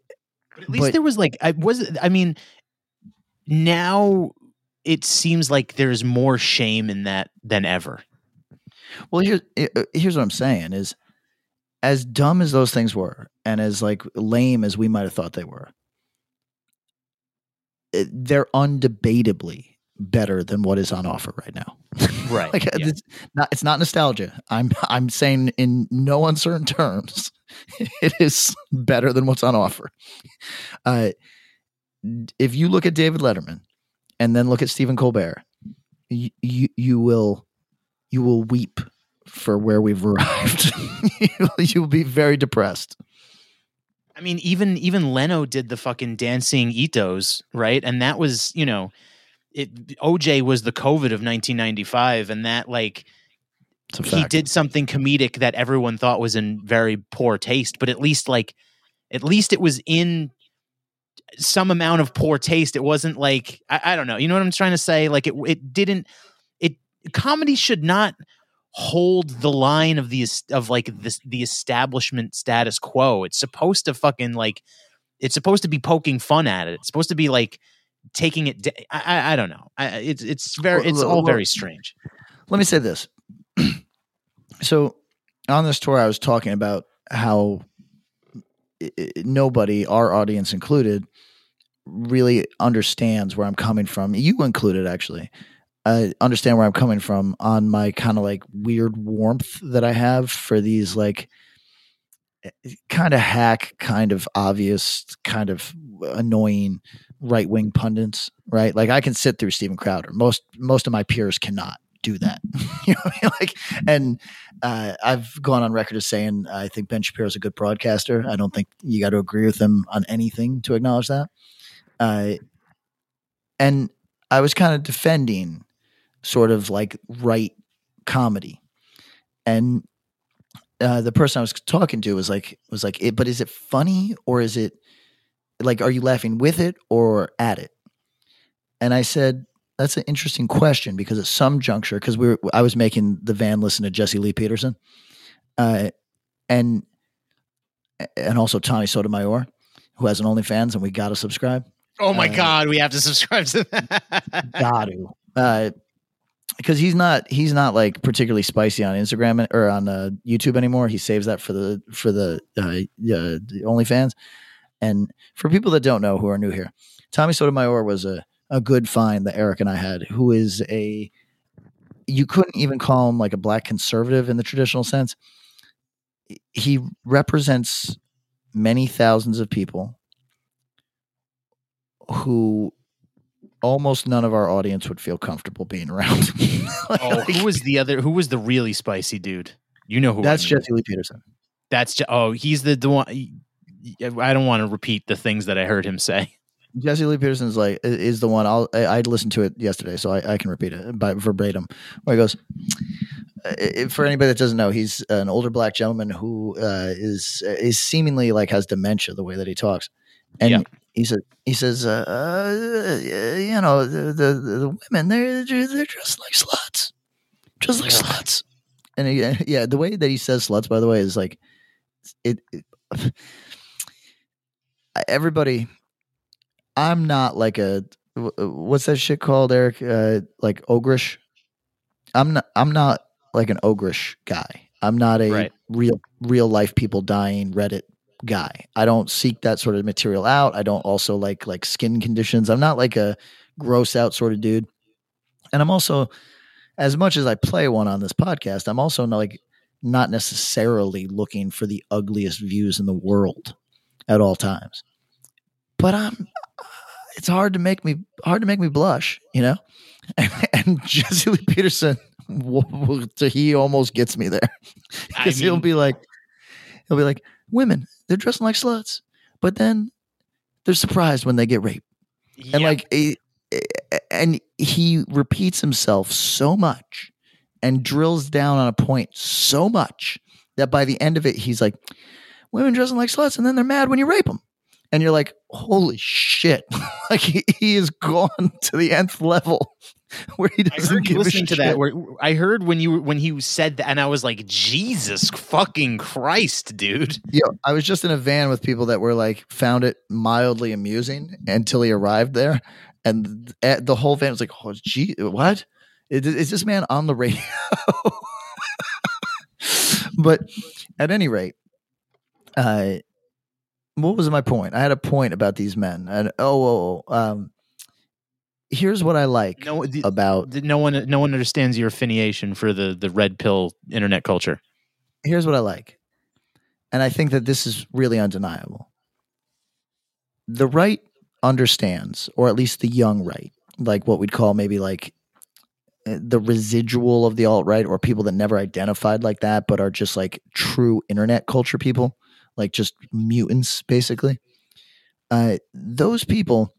But at least But- there was like I was I mean now it seems like there's more shame in that than ever. well, here's, uh, here's what I'm saying is as dumb as those things were and as like lame as we might have thought they were, they're undebatably better than what is on offer right now. Right. like yeah. it's not it's not nostalgia. I'm I'm saying in no uncertain terms, it is better than what's on offer. Uh, if you look at David Letterman and then look at Stephen Colbert, you you, you will you will weep for where we've arrived. you'll, you'll be very depressed. I mean, even even Leno did the fucking dancing Itos, right? And that was, you know, it OJ was the COVID of 1995, and that like he did something comedic that everyone thought was in very poor taste, but at least like at least it was in some amount of poor taste. It wasn't like I, I don't know. You know what I'm trying to say? Like it it didn't it comedy should not hold the line of the of like this the establishment status quo. It's supposed to fucking like it's supposed to be poking fun at it. It's supposed to be like taking it. Da- I, I I don't know. I, it's it's very it's all very strange. let me say this. so on this tour, I was talking about how i- i- nobody, our audience included, really understands where I'm coming from. You included, actually. Uh, understand where I'm coming from on my kind of like weird warmth that I have for these like kind of hack, kind of obvious, kind of annoying right wing pundits, right? Like I can sit through Steven Crowder. Most most of my peers cannot do that. you know I mean? Like, and uh, I've gone on record as saying I think Ben Shapiro's a good broadcaster. I don't think you got to agree with him on anything to acknowledge that. Uh, and I was kind of defending sort of like right comedy, and uh, the person I was talking to was like was like, but is it funny or is it like are you laughing with it or at it? And I said that's an interesting question because at some juncture, because we were, I was making the van listen to Jesse Lee Peterson, uh, and and also Tommy Sotomayor, who has an OnlyFans, and we got to subscribe. Oh my Uh, god, we have to subscribe to that. got to. Uh, because he's not he's not like particularly spicy on Instagram or on uh, YouTube anymore. He saves that for the for the uh, uh, the OnlyFans. And for people that don't know who are new here, Tommy Sotomayor was a a good find that Eric and I had, who is a you couldn't even call him like a black conservative in the traditional sense. He represents many thousands of people who almost none of our audience would feel comfortable being around. Like- oh, who was the other? Who was the really spicy dude? You know who? That's. Jesse Lee Peterson. That's oh, he's the the one. I don't want to repeat the things that I heard him say. Jesse Lee Peterson is like is the one. I'll I, I listened to it yesterday, so I, I can repeat it by verbatim. Where he goes, uh, for anybody that doesn't know, he's an older black gentleman who uh, is is seemingly like has dementia the way that he talks, and Yeah. he said he says, uh, uh, you know, the, the the women they're they're dressed like sluts, just like sluts, and he, yeah, the way that he says sluts, by the way, is like it, it everybody i'm not like a what's that shit called eric? Uh like ogrish i'm not i'm not like an ogrish guy. I'm not a Right. real real life people dying reddit guy. I don't seek that sort of material out. I don't also like like skin conditions. I'm not like a gross out sort of dude. And i'm also as much as i play one on this podcast i'm also not like not necessarily looking for the ugliest views in the world at all times. But I'm it's hard to make me hard to make me blush, you know? And, and Jesse Lee Peterson he almost gets me there. I Because he'll be like he'll be like, women, they're dressing like sluts, but then they're surprised when they get raped and like and he repeats himself so much and drills down on a point so much that by the end of it he's like women dressing like sluts and then they're mad when you rape them and you're like holy shit like he, he has gone to the nth level where he I doesn't heard give a listening to that. Where I heard when you when he said that, and I was like, Jesus fucking Christ, dude. Yo, I was just in a van with people that were like found it mildly amusing until he arrived there, and th- the whole van was like, "Oh, gee, what? Is, is this man on the radio?" but at any rate, uh, what was my point? I had a point about these men, and oh, oh, oh, um, here's what I like No, the- about the- no one, no one understands your affiliation for the the red pill internet culture. here's what I like. And I think that this is really undeniable. The right understands, or at least the young right, like what we'd call maybe like uh, the residual of the alt right, or people that never identified like that, but are just like true internet culture people, like just mutants, basically. Uh, those people,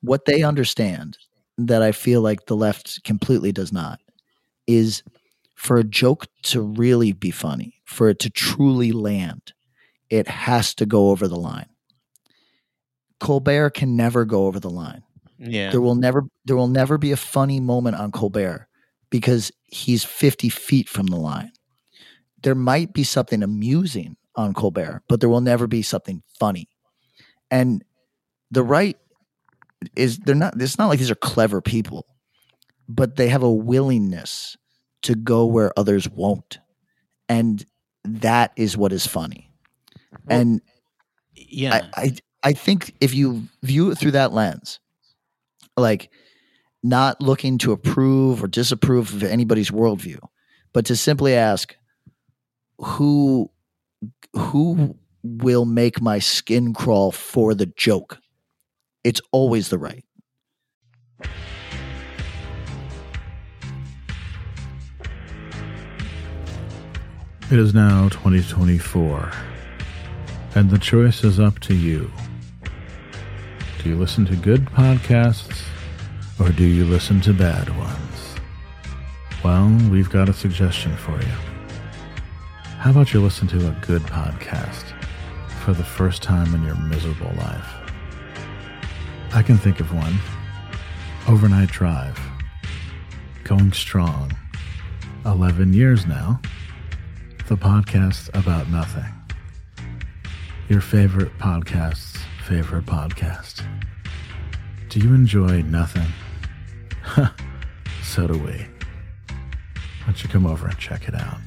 what they understand that I feel like the left completely does not is for a joke to really be funny, for it to truly land, it has to go over the line. Colbert can never go over the line. Yeah, There will never there will never be a funny moment on Colbert because he's 50 feet from the line. There might be something amusing on Colbert, but there will never be something funny. And the right is they're not it's not like these are clever people, but they have a willingness to go where others won't. And that is what is funny. Well, and yeah. I, I I think if you view it through that lens, like not looking to approve or disapprove of anybody's worldview, but to simply ask who who will make my skin crawl for the joke, it's always the right. It is now 2024, and the choice is up to you. Do you listen to good podcasts, or do you listen to bad ones? Well, we've got a suggestion for you. How about you listen to a good podcast for the first time in your miserable life? I can think of one Overnight Drive. Going strong. 11 years now the podcast about nothing. Your favorite podcast's favorite podcast. Do you enjoy nothing? so do we. Why don't you come over and check it out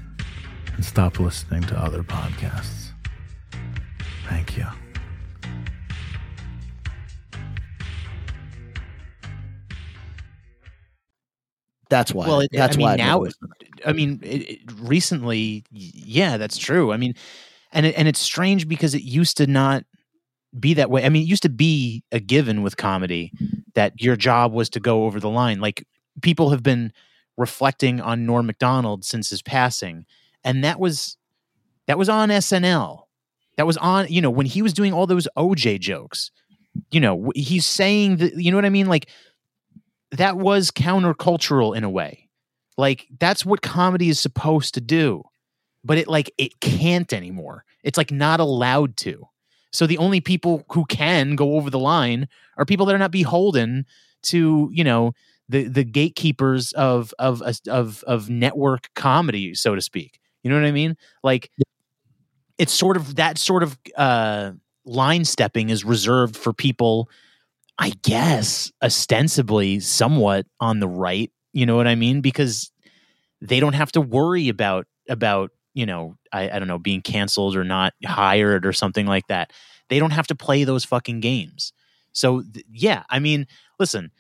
and stop listening to other podcasts? Thank you. That's why. Well, it- that's I mean, why now- I mean, it, it, recently, yeah, that's true. I mean, and it, and it's strange because it used to not be that way. I mean, it used to be a given with comedy that your job was to go over the line. Like people have been reflecting on Norm Macdonald since his passing, and that was that was on SNL. That was on, you know, when he was doing all those OJ jokes. You know, he's saying that, you know what I mean? Like that was countercultural in a way like that's what comedy is supposed to do but it like it can't anymore it's like not allowed to so the only people who can go over the line are people that are not beholden to you know the the gatekeepers of of of of network comedy so to speak you know what i mean like it's sort of that sort of uh line stepping is reserved for people i guess ostensibly somewhat on the right you know what I mean? Because they don't have to worry about about you know I, I don't know being canceled or not hired or something like that. They don't have to play those fucking games. So th- yeah, I mean, listen,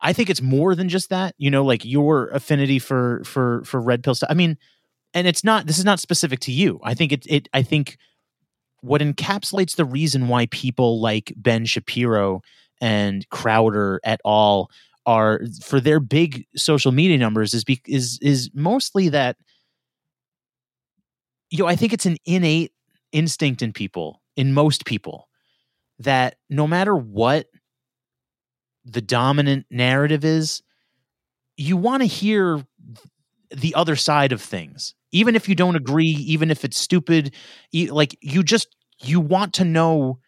I think it's more than just that. You know, like your affinity for for for red pill stuff. I mean, and it's not. This is not specific to you. I think it. It. I think what encapsulates the reason why people like Ben Shapiro and Crowder et al are for their big social media numbers is be, is is mostly that you know I think it's an innate instinct in people in most people that no matter what the dominant narrative is you want to hear the other side of things even if you don't agree even if it's stupid like you just you want to know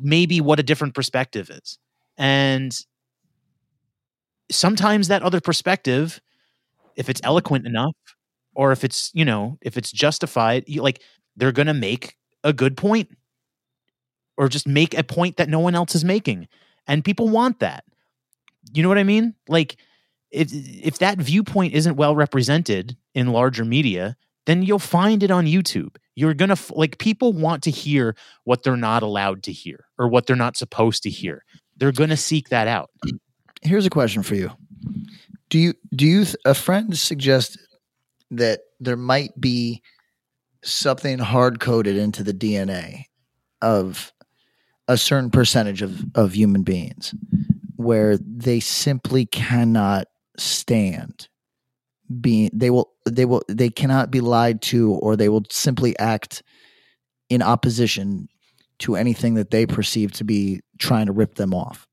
maybe what a different perspective is. And sometimes that other perspective if it's eloquent enough or if it's you know if it's justified you, like they're going to make a good point or just make a point that no one else is making. And people want that. You know what i mean? Like if if that viewpoint isn't well represented in larger media then you'll find it on youtube you're going to like people want to hear what they're not allowed to hear or what they're not supposed to hear They're going to seek that out. Here's a question for you. Do you do you a friend suggest that there might be something hard coded into the DNA of a certain percentage of, of human beings where they simply cannot stand being they will they will they cannot be lied to or they will simply act in opposition to anything that they perceive to be trying to rip them off.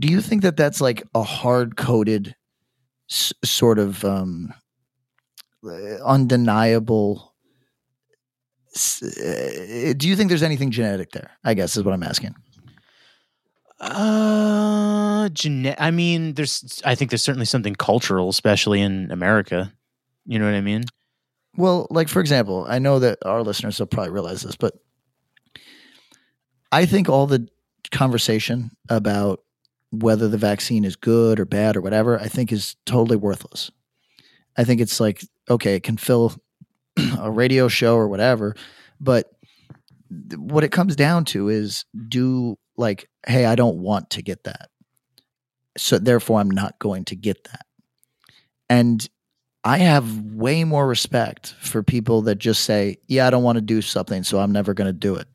Do you think that that's like a hard coded s- sort of um uh, undeniable s- uh, do you think there's anything genetic there i guess is what i'm asking Uh, gene- I mean, there's. I think there's certainly something cultural, especially in America. You know what I mean? Well, like for example, I know that our listeners will probably realize this, but I think all the conversation about whether the vaccine is good or bad or whatever, I think is totally worthless. I think it's like okay, it can fill a radio show or whatever, but what it comes down to is do like hey, I don't want to get that. So therefore I'm not going to get that. And I have way more respect for people that just say, "Yeah, I don't want to do something, so I'm never going to do it,"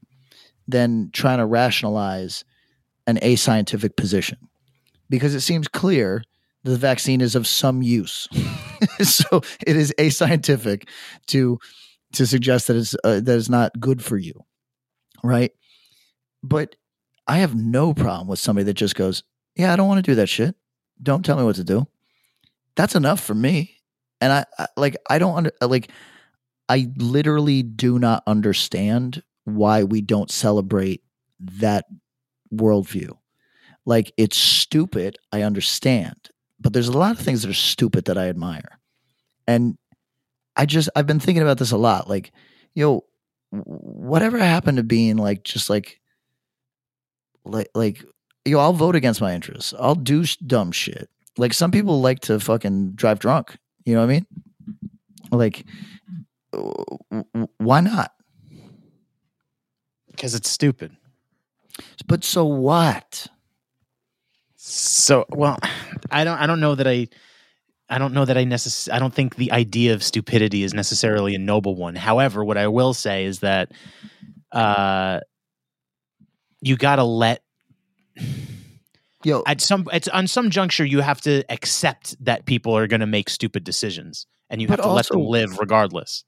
than trying to rationalize an ascientific position, because it seems clear the vaccine is of some use. so it is ascientific to to suggest that it's uh, that it's not good for you, right? But I have no problem with somebody that just goes, "Yeah, I don't want to do that shit. Don't tell me what to do." That's enough for me and I, I like I don't under, like I literally do not understand why we don't celebrate that worldview. Like it's stupid, I understand, but there's a lot of things that are stupid that I admire, and I just I've been thinking about this a lot. Like, yo, know, whatever happened to being like just like like like yo, I'll vote against my interests. I'll do dumb shit. Like some people like to fucking drive drunk you know what I mean? Like, why not? Because it's stupid. But so what? So well, I don't. I don't know that I. I don't know that I necess- I don't think the idea of stupidity is necessarily a noble one. However, what I will say is that uh, you got to let Yo, at some it's on some juncture you have to accept that people are going to make stupid decisions and you have to let them live regardless.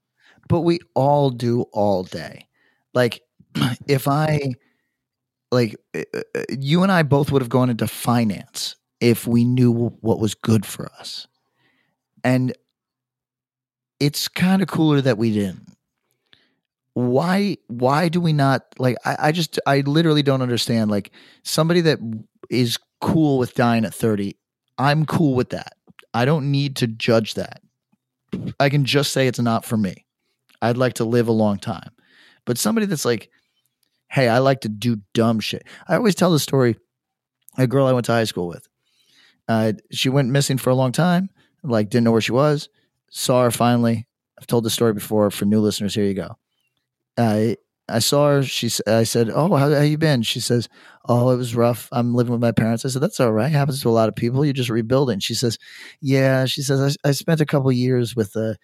but we all do all day. Like, if I, like, uh, uh, you and I both would have gone into finance if we knew what was good for us. And it's kind of cooler that we didn't. Why why do we not like I, I just I literally don't understand like somebody that is cool with dying at 30, I'm cool with that. I don't need to judge that. I can just say it's not for me. I'd like to live a long time. But somebody that's like, hey, I like to do dumb shit. I always tell the story. A girl I went to high school with, uh, she went missing for a long time. Like, didn't know where she was. Saw her finally. I've told the story before. For new listeners, here you go. I I saw her. She I said, "Oh, how how you been?" She says, "Oh, it was rough. I'm living with my parents." I said, "That's all right. Happens to a lot of people. You're just rebuilding." She says, "Yeah." She says, "I, I spent a couple years with a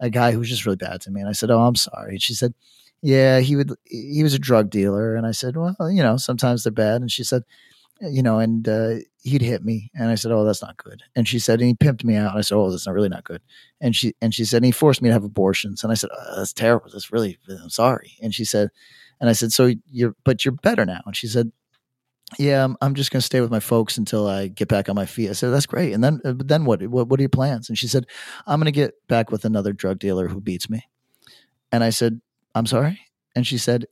a guy who was just really bad to me." And I said, "Oh, I'm sorry." She said, "Yeah, he would. He was a drug dealer." And I said, "Well, you know, sometimes they're bad." And she said, "You know, and uh, he'd hit me." And I said, "Oh, that's not good." And she said, "And he pimped me out." And I said, "Oh, that's not really not good." And she and she said, and "He forced me to have abortions." And I said, oh, "That's terrible. That's really. I'm sorry." And she said, and I said, "So you're, but you're better now." And she said, "Yeah, I'm, I'm just going to stay with my folks until I get back on my feet." I said, "That's great." And then, uh, then what? What, what are your plans? And she said, "I'm going to get back with another drug dealer who beats me." And I said, "I'm sorry." And she said,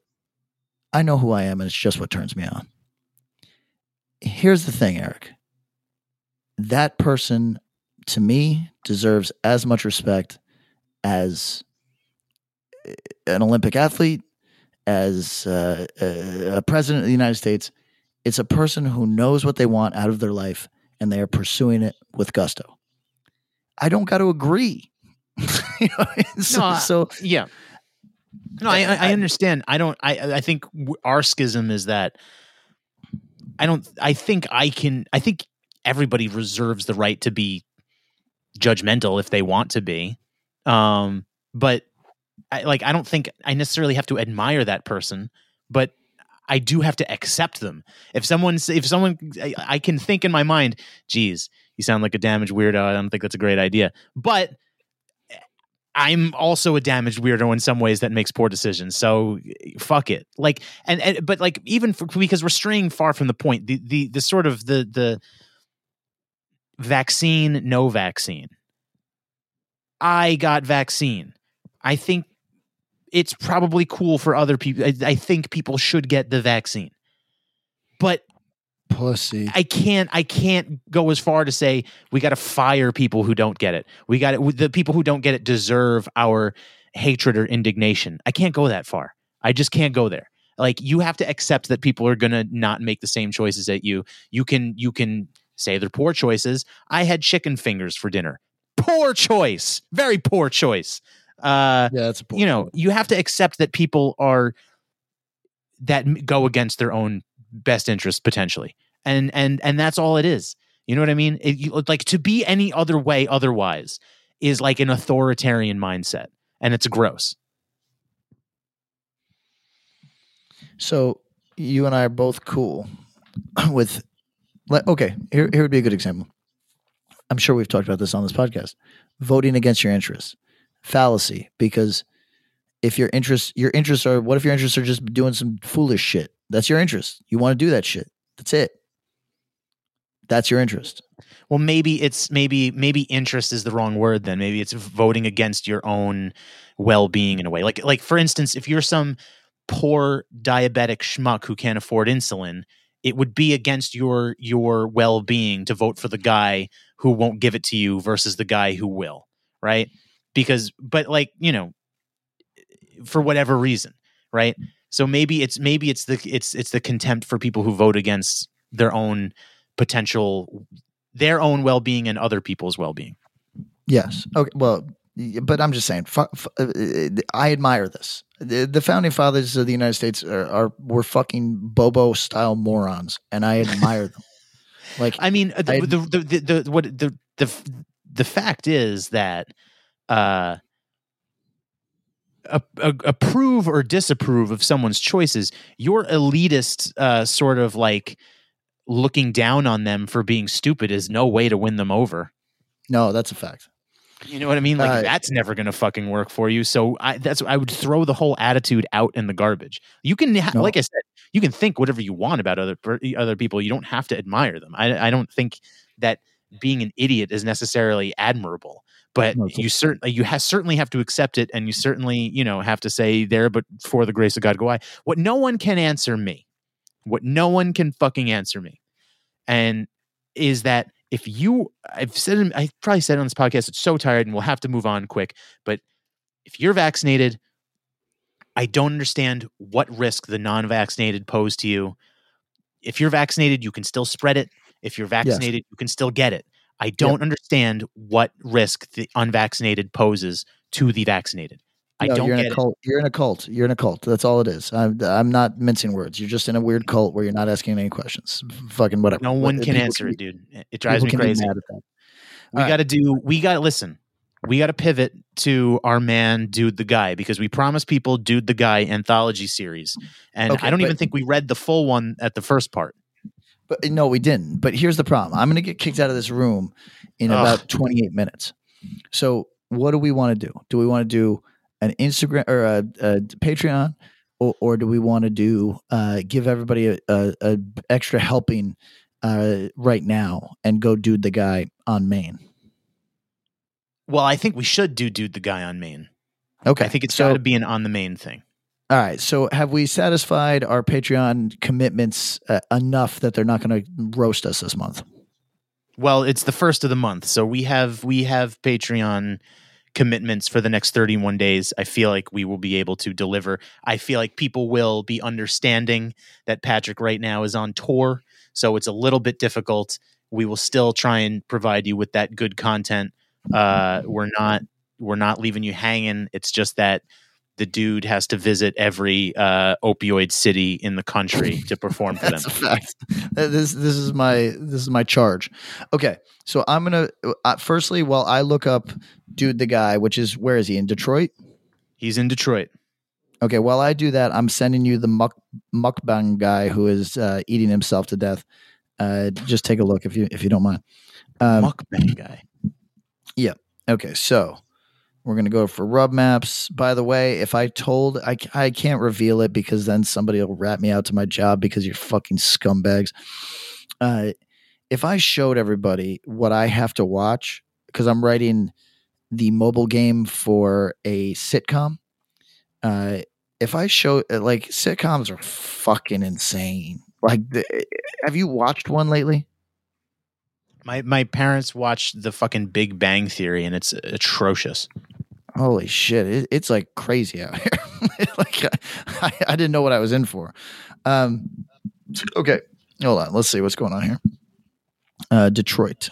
"I know who I am, and it's just what turns me on." Here's the thing, Eric. That person, to me, deserves as much respect as uh, an Olympic athlete, as uh, a president of the United States. It's a person who knows what they want out of their life and they are pursuing it with gusto. I don't got to agree. You know, so, No, so Yeah. No, I, I, I- I understand. I don't. I I think our schism is that I don't. I think I can. I think everybody reserves the right to be judgmental if they want to be. Um, but I, like, I don't think I necessarily have to admire that person, but I do have to accept them. If someone, if someone, I, I can think in my mind, geez, you sound like a damaged weirdo. I don't think that's a great idea. But I'm also a damaged weirdo in some ways that makes poor decisions. So fuck it. Like and, and but like even for, because we're straying far from the point. The the the sort of the the vaccine no vaccine. I got vaccine. I think it's probably cool for other people. I, I think people should get the vaccine. But Pussy. I can't I can't go as far to say we got to fire people who don't get it. We got it the people who don't get it deserve our hatred or indignation. I can't go that far. I just can't go there. Like you have to accept that people are going to not make the same choices that you. You can you can say they're poor choices. I had chicken fingers for dinner. Poor choice. Very poor choice. Uh yeah, that's you know, you have to accept that people are that go against their own best interest potentially and and and that's all it is you know what i mean it, you, like to be any other way otherwise is like an authoritarian mindset and it's gross So you and I are both cool with. Okay, here here would be a good example. I'm sure we've talked about this on this podcast. Voting against your interests, fallacy. Because if your interests, your interests are, what if your interests are just doing some foolish shit? That's your interest. You want to do that shit. That's it. That's your interest. well maybe it's maybe maybe interest is the wrong word then maybe it's voting against your own well-being in a way like like for instance if you're some poor diabetic schmuck who can't afford insulin it would be against your your well-being to vote for the guy who won't give it to you versus the guy who will right because but like you know for whatever reason right so maybe it's maybe it's the it's it's the contempt for people who vote against their own potential their own well-being and other people's well-being Yes. Okay. Well, but I'm just saying, uh, uh, I admire this. The, the founding fathers of the United States are, are were fucking Bobo style morons, and I admire them. Like, I mean, uh, the, I- the, the, the, the what the the the fact is that uh, a, a, approve or disapprove of someone's choices, your elitist uh, sort of like looking down on them for being stupid is no way to win them over. no, that's a fact. You know what I mean? Like Uh, that's never going to fucking work for you. So I that's I would throw the whole attitude out in the garbage. You can ha- No. like I said, you can think whatever you want about other other people. You don't have to admire them. I I don't think that being an idiot is necessarily admirable. But No, you certainly you ha- certainly have to accept it, and you certainly you know have to say there. But for the grace of God, go I. What no one can answer me, what no one can fucking answer me, and is that if you I've said I probably said on this podcast, it's so tired and we'll have to move on quick. But if you're vaccinated, I don't understand what risk the non-vaccinated pose to you. If you're vaccinated, you can still spread it. If you're vaccinated, you can still get it. I don't understand what risk the unvaccinated poses to the vaccinated. I No, don't you're in a it. cult. You're in a cult. You're in a cult. That's all it is. I'm, I'm not mincing words. You're just in a weird cult where you're not asking any questions. Fucking whatever. No one But can answer be- it, dude. It drives me can crazy. mad at that. we All got to do we got to listen we got to pivot to our man dude the guy because we promised people dude the guy anthology series and Okay, i don't even think we read the full one at the first part But no, we didn't. But here's the problem. I'm going to get kicked out of this room in Ugh. about 28 minutes. So what do we want to do? Do we want to do an Instagram or a, a Patreon, or, or do we want to do uh, give everybody a, a, a extra helping uh, right now and go dude the guy on main? well i think we should do dude the guy on main Okay, i think it's so got to be an on the main thing all right. So have we satisfied our Patreon commitments uh, enough that they're not going to roast us this month? well it's the first of the month so we have we have patreon commitments for the next 31 days i feel like we will be able to deliver i feel like people will be understanding that patrick right now is on tour so it's a little bit difficult we will still try and provide you with that good content uh we're not we're not leaving you hanging it's just that the dude has to visit every uh, opioid city in the country to perform for them. That's a fact. This this is my this is my charge. Okay, so I'm gonna uh, firstly, while I look up dude the guy, which is where is he in Detroit? He's in Detroit. Okay, while I do that, I'm sending you the muck mukbang guy who is uh, eating himself to death. Uh, just take a look if you if you don't mind. Um, Mukbang guy. Yeah. Okay, so we're gonna go for rub maps. By the way, if I told I I can't reveal it because then somebody will rat me out to my job because you're fucking scumbags. Uh, if I showed everybody what I have to watch because I'm writing the mobile game for a sitcom. Uh, if I show like sitcoms are fucking insane. Like, the, have you watched one lately? My my parents watched the fucking Big Bang Theory, and it's atrocious. Holy shit! It, it's like crazy out here. like I, I didn't know what I was in for. Um, okay, hold on. Let's see what's going on here. Uh, Detroit.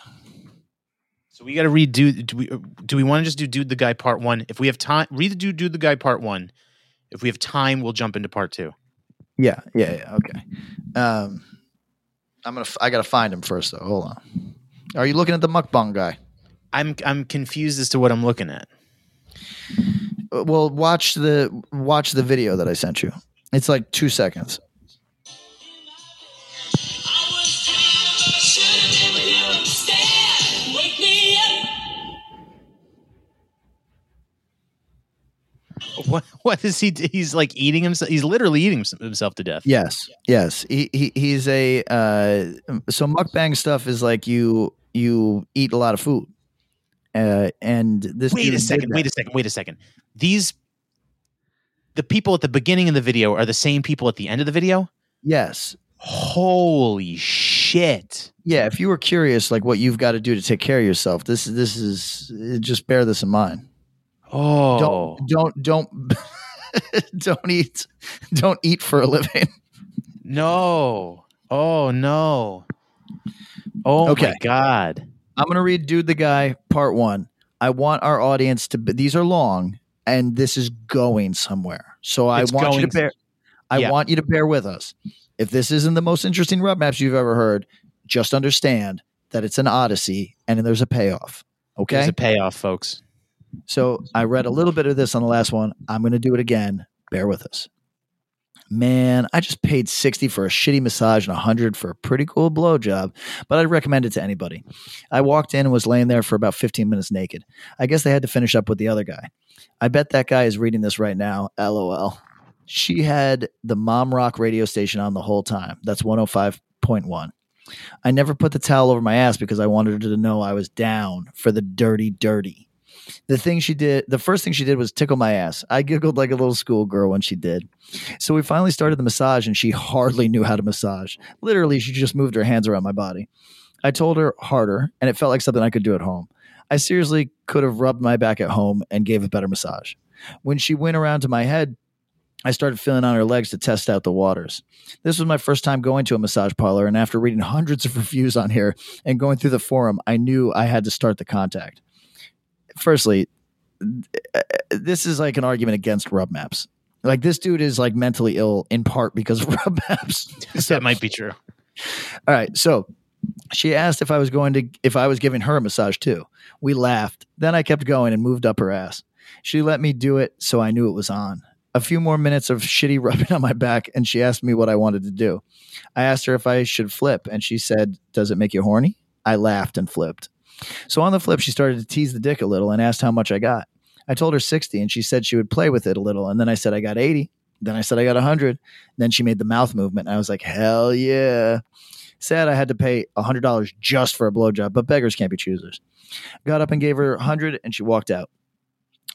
So we got to redo. Do we do we want to just do dude the guy part one? If we have time, read the dude dude the guy part one. If we have time, we'll jump into part two. Yeah, yeah, yeah. Okay. Um, I'm gonna. I gotta find him first, though. Hold on. Are you looking at the mukbang guy? I'm I'm confused as to what I'm looking at. Uh, Well, watch the watch the video that I sent you. It's like two seconds. What what is he? He's like eating himself. He's literally eating himself to death. Yes, yes. He, he he's a uh, so mukbang stuff is like you you eat a lot of food, uh, and this. Wait a second. Wait a second. Wait a second. These the people at the beginning of the video are the same people at the end of the video. Yes, Holy shit! yeah. If you were curious, like what you've got to do to take care of yourself, this is this is just bear this in mind. Oh, Don't don't don't don't eat don't eat for a living. no! Oh no! Oh Okay. my god! I'm going to read Dude the Guy part one. I want our audience to, these are long and this is going somewhere. So I It's want you to bear, I Yeah. want you to bear with us. If this isn't the most interesting rub maps you've ever heard, just understand that it's an odyssey and there's a payoff. Okay. There's a payoff, folks. So I read a little bit of this on the last one. I'm going to do it again. Bear with us. Man, I just paid 60 for a shitty massage and 100 for a pretty cool blowjob, but I'd recommend it to anybody. I walked in and was laying there for about 15 minutes naked. I guess they had to finish up with the other guy. I bet that guy is reading this right now. LOL. She had the mom rock radio station on the whole time. That's 105.1. I never put the towel over my ass because I wanted her to know I was down for the dirty, dirty the thing she did the first thing she did was tickle my ass. I giggled like a little schoolgirl when she did. So we finally started the massage and she hardly knew how to massage. Literally she just moved her hands around my body. I told her harder and it felt like something i could do at home. I seriously could have rubbed my back at home and gave a better massage. When she went around to my head I started feeling on her legs to test out the waters. This was my first time going to a massage parlor, and after reading hundreds of reviews on here and going through the forum, I knew I had to start the contact firstly, this is like an argument against rub maps. Like this dude is like mentally ill in part because of rub maps. that might be true. All right, so she asked if I was going to if I was giving her a massage too. We laughed. Then I kept going and moved up her ass. She let me do it, so I knew it was on. A few more minutes of shitty rubbing on my back, and she asked me what I wanted to do. I asked her if I should flip, and she said, "Does it make you horny?" I laughed and flipped. So on the flip, she started to tease the dick a little and asked how much I got. I told her 60 and she said she would play with it a little. And then I said I got 80. Then I said I got 100. Then she made the mouth movement. And I was like, hell yeah. Sad I had to pay $100 just for a blowjob, but beggars can't be choosers. Got up and gave her 100 and she walked out.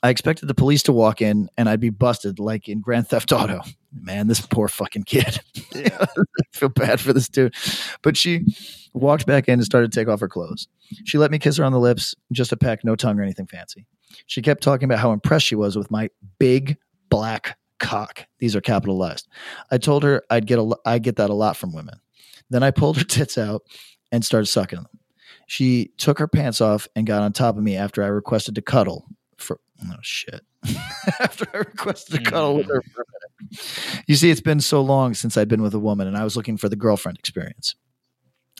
I expected the police to walk in and I'd be busted like in Grand Theft Auto. Man, this poor fucking kid. I feel bad for this dude. But she walked back in and started to take off her clothes. She let me kiss her on the lips, just a peck, no tongue or anything fancy. She kept talking about how impressed she was with my big black cock. These are capitalized. I told her I'd get a lo- get that a lot from women. Then I pulled her tits out and started sucking them. She took her pants off and got on top of me after I requested to cuddle. For oh shit, after I requested a cuddle with her mm. for a minute. You see, it's been so long since I'd been with a woman, and I was looking for the girlfriend experience.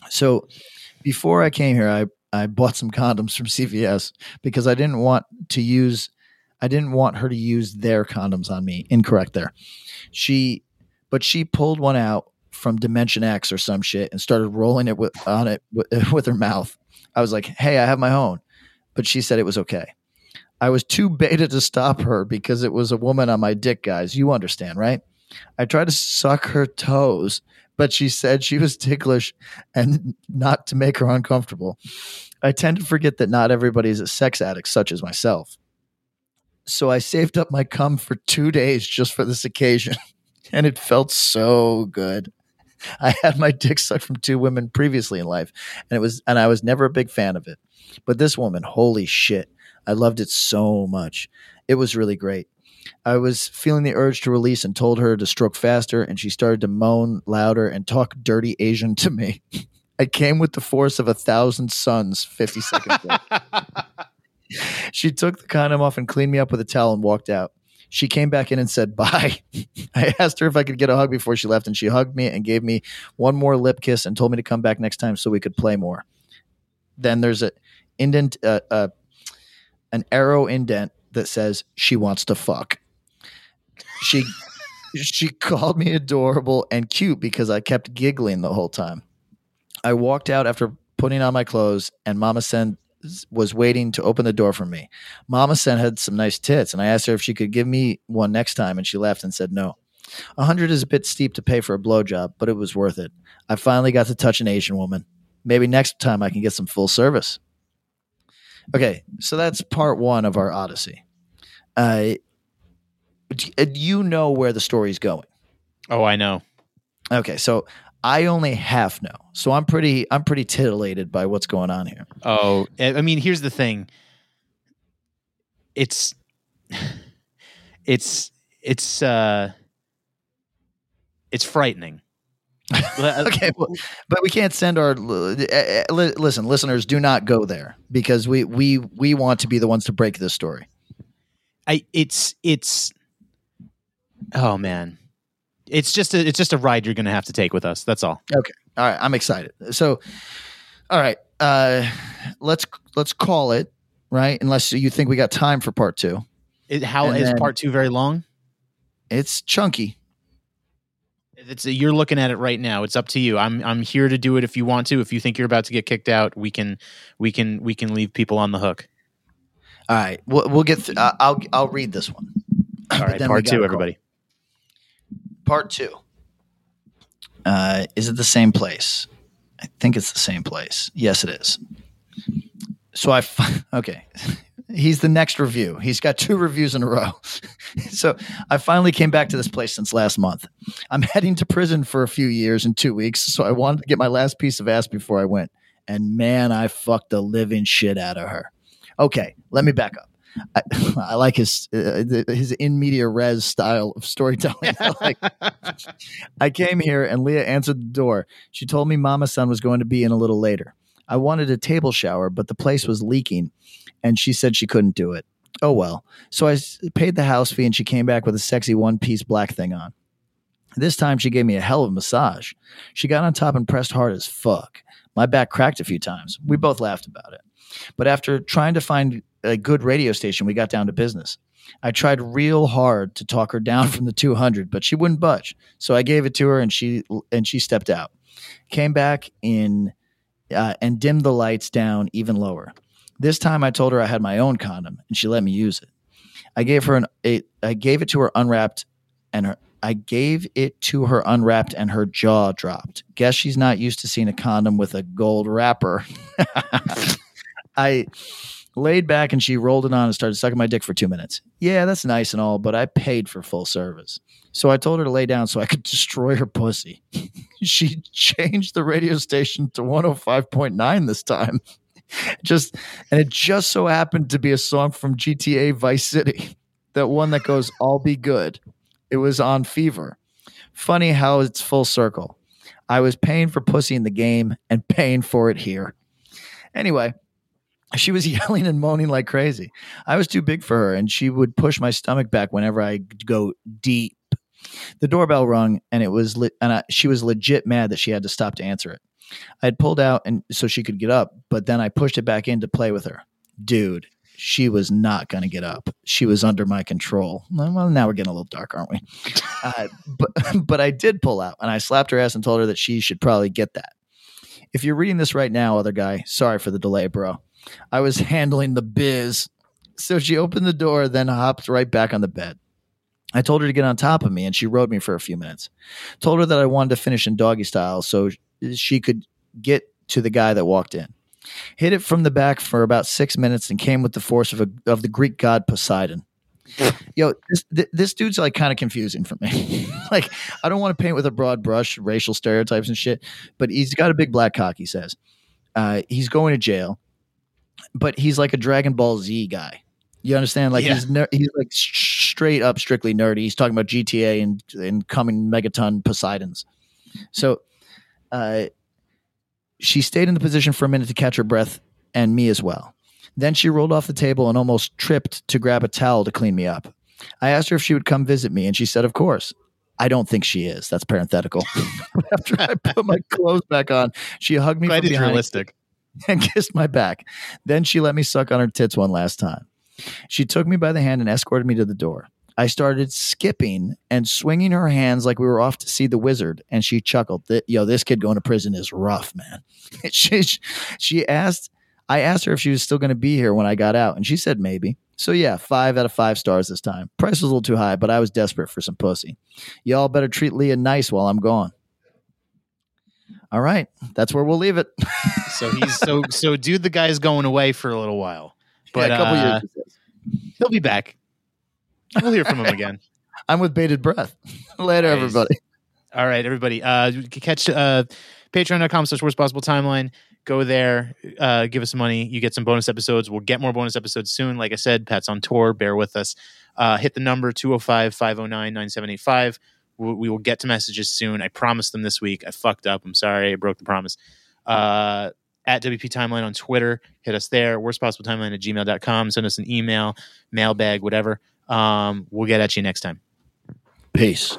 So before I came here, I, I bought some condoms from CVS because I didn't want to use I didn't want her to use their condoms on me. Incorrect there. She but she pulled one out from Dimension X or some shit and started rolling it with, on it with, with her mouth. I was like, "Hey, I have my own," but she said it was okay. I was too beta to stop her because it was a woman on my dick, guys. You understand, right? I tried to suck her toes, but she said she was ticklish and not to make her uncomfortable. I tend to forget that not everybody is a sex addict, such as myself. So I saved up my cum for two days just for this occasion, and it felt so good. I had my dick sucked from two women previously in life, and it was and I was never a big fan of it. But this woman, holy shit, I loved it so much. It was really great. I was feeling the urge to release and told her to stroke faster, and she started to moan louder and talk dirty Asian to me. I came with the force of a thousand suns 50 seconds later. she took the condom off and cleaned me up with a towel and walked out. She came back in and said bye. I asked her if I could get a hug before she left, and she hugged me and gave me one more lip kiss and told me to come back next time so we could play more. Then there's a indent, uh, uh, an arrow indent that says she wants to fuck. She she called me adorable and cute because I kept giggling the whole time. I walked out after putting on my clothes, and Mama San was waiting to open the door for me. Mama San had some nice tits, and I asked her if she could give me one next time, and she laughed and said no. A hundred is a bit steep to pay for a blowjob, but it was worth it. I finally got to touch an Asian woman. Maybe next time I can get some full service. Okay, so that's part one of our Odyssey. Uh, uh, you know where the story's going. Oh, I know. Okay, so I only half know, so I'm pretty I'm pretty titillated by what's going on here. Oh, I I mean, here's the thing. It's it's it's uh it's frightening. okay, well, but we can't send our uh, uh, li- listen listeners. Do not go there because we we we want to be the ones to break this story. I it's it's oh man. It's just a it's just a ride you're going to have to take with us. That's all. Okay, all right, I'm excited. So, all right, uh, let's let's call it right. Unless you think we got time for part two, It, how And is then- part 2 very long? it's chunky. It's you're looking at it right now. It's up to you. I'm I'm here to do it if you want to. If you think you're about to get kicked out, we can we can we can leave people on the hook. All right, we'll, we'll get. Th- uh, I'll I'll read this one. All right, part 2 everybody. Part two. Uh, is it the same place? I think it's the same place. Yes, it is. So I, f- okay. He's the next review. He's got two reviews in a row. so I finally came back to this place since last month. I'm heading to prison for a few years in two weeks. So I wanted to get my last piece of ass before I went. And man, I fucked the living shit out of her. Okay, let me back up. I, I like his uh, his in media res style of storytelling. I like I came here and Leah answered the door. She told me Mama San was going to be in a little later. I wanted a table shower, but the place was leaking, and she said she couldn't do it. Oh well. So I paid the house fee, and she came back with a sexy one piece black thing on. This time she gave me a hell of a massage. She got on top and pressed hard as fuck. My back cracked a few times. We both laughed about it. But after trying to find a good radio station, we got down to business. I tried real hard to talk her down from the 200, but she wouldn't budge. So I gave it to her and she and she stepped out. Came back in uh, and dimmed the lights down even lower. This time I told her I had my own condom and she let me use it. I gave her an a, I gave it to her unwrapped and her I gave it to her unwrapped and her jaw dropped. Guess she's not used to seeing a condom with a gold wrapper. I laid back and she rolled it on and started sucking my dick for two minutes. Yeah, that's nice and all, but I paid for full service. So I told her to lay down so I could destroy her pussy. she changed the radio station to 105.9 this time. Just and it just so happened to be a song from GTA Vice City. That one that goes, I'll be good. It was on Fever. Funny how it's full circle. I was paying for pussy in the game and paying for it here. Anyway, She was yelling and moaning like crazy. I was too big for her, and she would push my stomach back whenever I go deep. The doorbell rung, and it was lit, and I, she was legit mad that she had to stop to answer it. I had pulled out and so she could get up, but then I pushed it back in to play with her. Dude, she was not going to get up. She was under my control. Well, now we're getting a little dark, aren't we? Uh, but but I did pull out, and I slapped her ass and told her that she should probably get that. If you're reading this right now, other guy, sorry for the delay, bro. I was handling the biz. So she opened the door, then hopped right back on the bed. I told her to get on top of me, and she rode me for a few minutes. Told her that I wanted to finish in doggy style so she could get to the guy that walked in. Hit it from the back for about six minutes and came with the force of, a, of the Greek god Poseidon. Yo, this, this dude's like kind of confusing for me. like, I don't want to paint with a broad brush, racial stereotypes and shit, but he's got a big black cock, he says. Uh, he's going to jail, but he's like a Dragon Ball Z guy. You understand? Like Yeah. he's ner- he's like straight up strictly nerdy. He's talking about GTA and and coming megaton Poseidons. So, uh, she stayed in the position for a minute to catch her breath and me as well. Then she rolled off the table and almost tripped to grab a towel to clean me up. I asked her if she would come visit me, and she said, Of course. I don't think she is. That's parenthetical. After I put my clothes back on, she hugged me Glad from behind realistic. and kissed my back. Then she let me suck on her tits one last time. She took me by the hand and escorted me to the door. I started skipping and swinging her hands like we were off to see the wizard, and she chuckled. "Th- Yo, this kid going to prison is rough, man. she, she asked, I asked her if she was still going to be here when I got out, and she said maybe. So yeah, five out of five stars this time. Price was a little too high, but I was desperate for some pussy. Y'all better treat Leah nice while I'm gone. All right, that's where we'll leave it. So he's so so dude the guy's going away for a little while. But yeah, a couple uh, years. he'll be back. We'll hear from him again. I'm with bated breath. Later, Nice. everybody. All right, everybody. Uh catch uh patreon.com slash worst possible timeline. Go there, uh, give us some money. You get some bonus episodes. We'll get more bonus episodes soon. Like I said, Pat's on tour. Bear with us. Uh, hit the number 205 509 9785. We we will get to messages soon. I promised them this week. I fucked up. I'm sorry. I broke the promise. Uh, at WP Timeline on Twitter. Hit us there. Worst possible timeline at gmail.com. Send us an email, mailbag, whatever. Um, we'll get at you next time. Peace.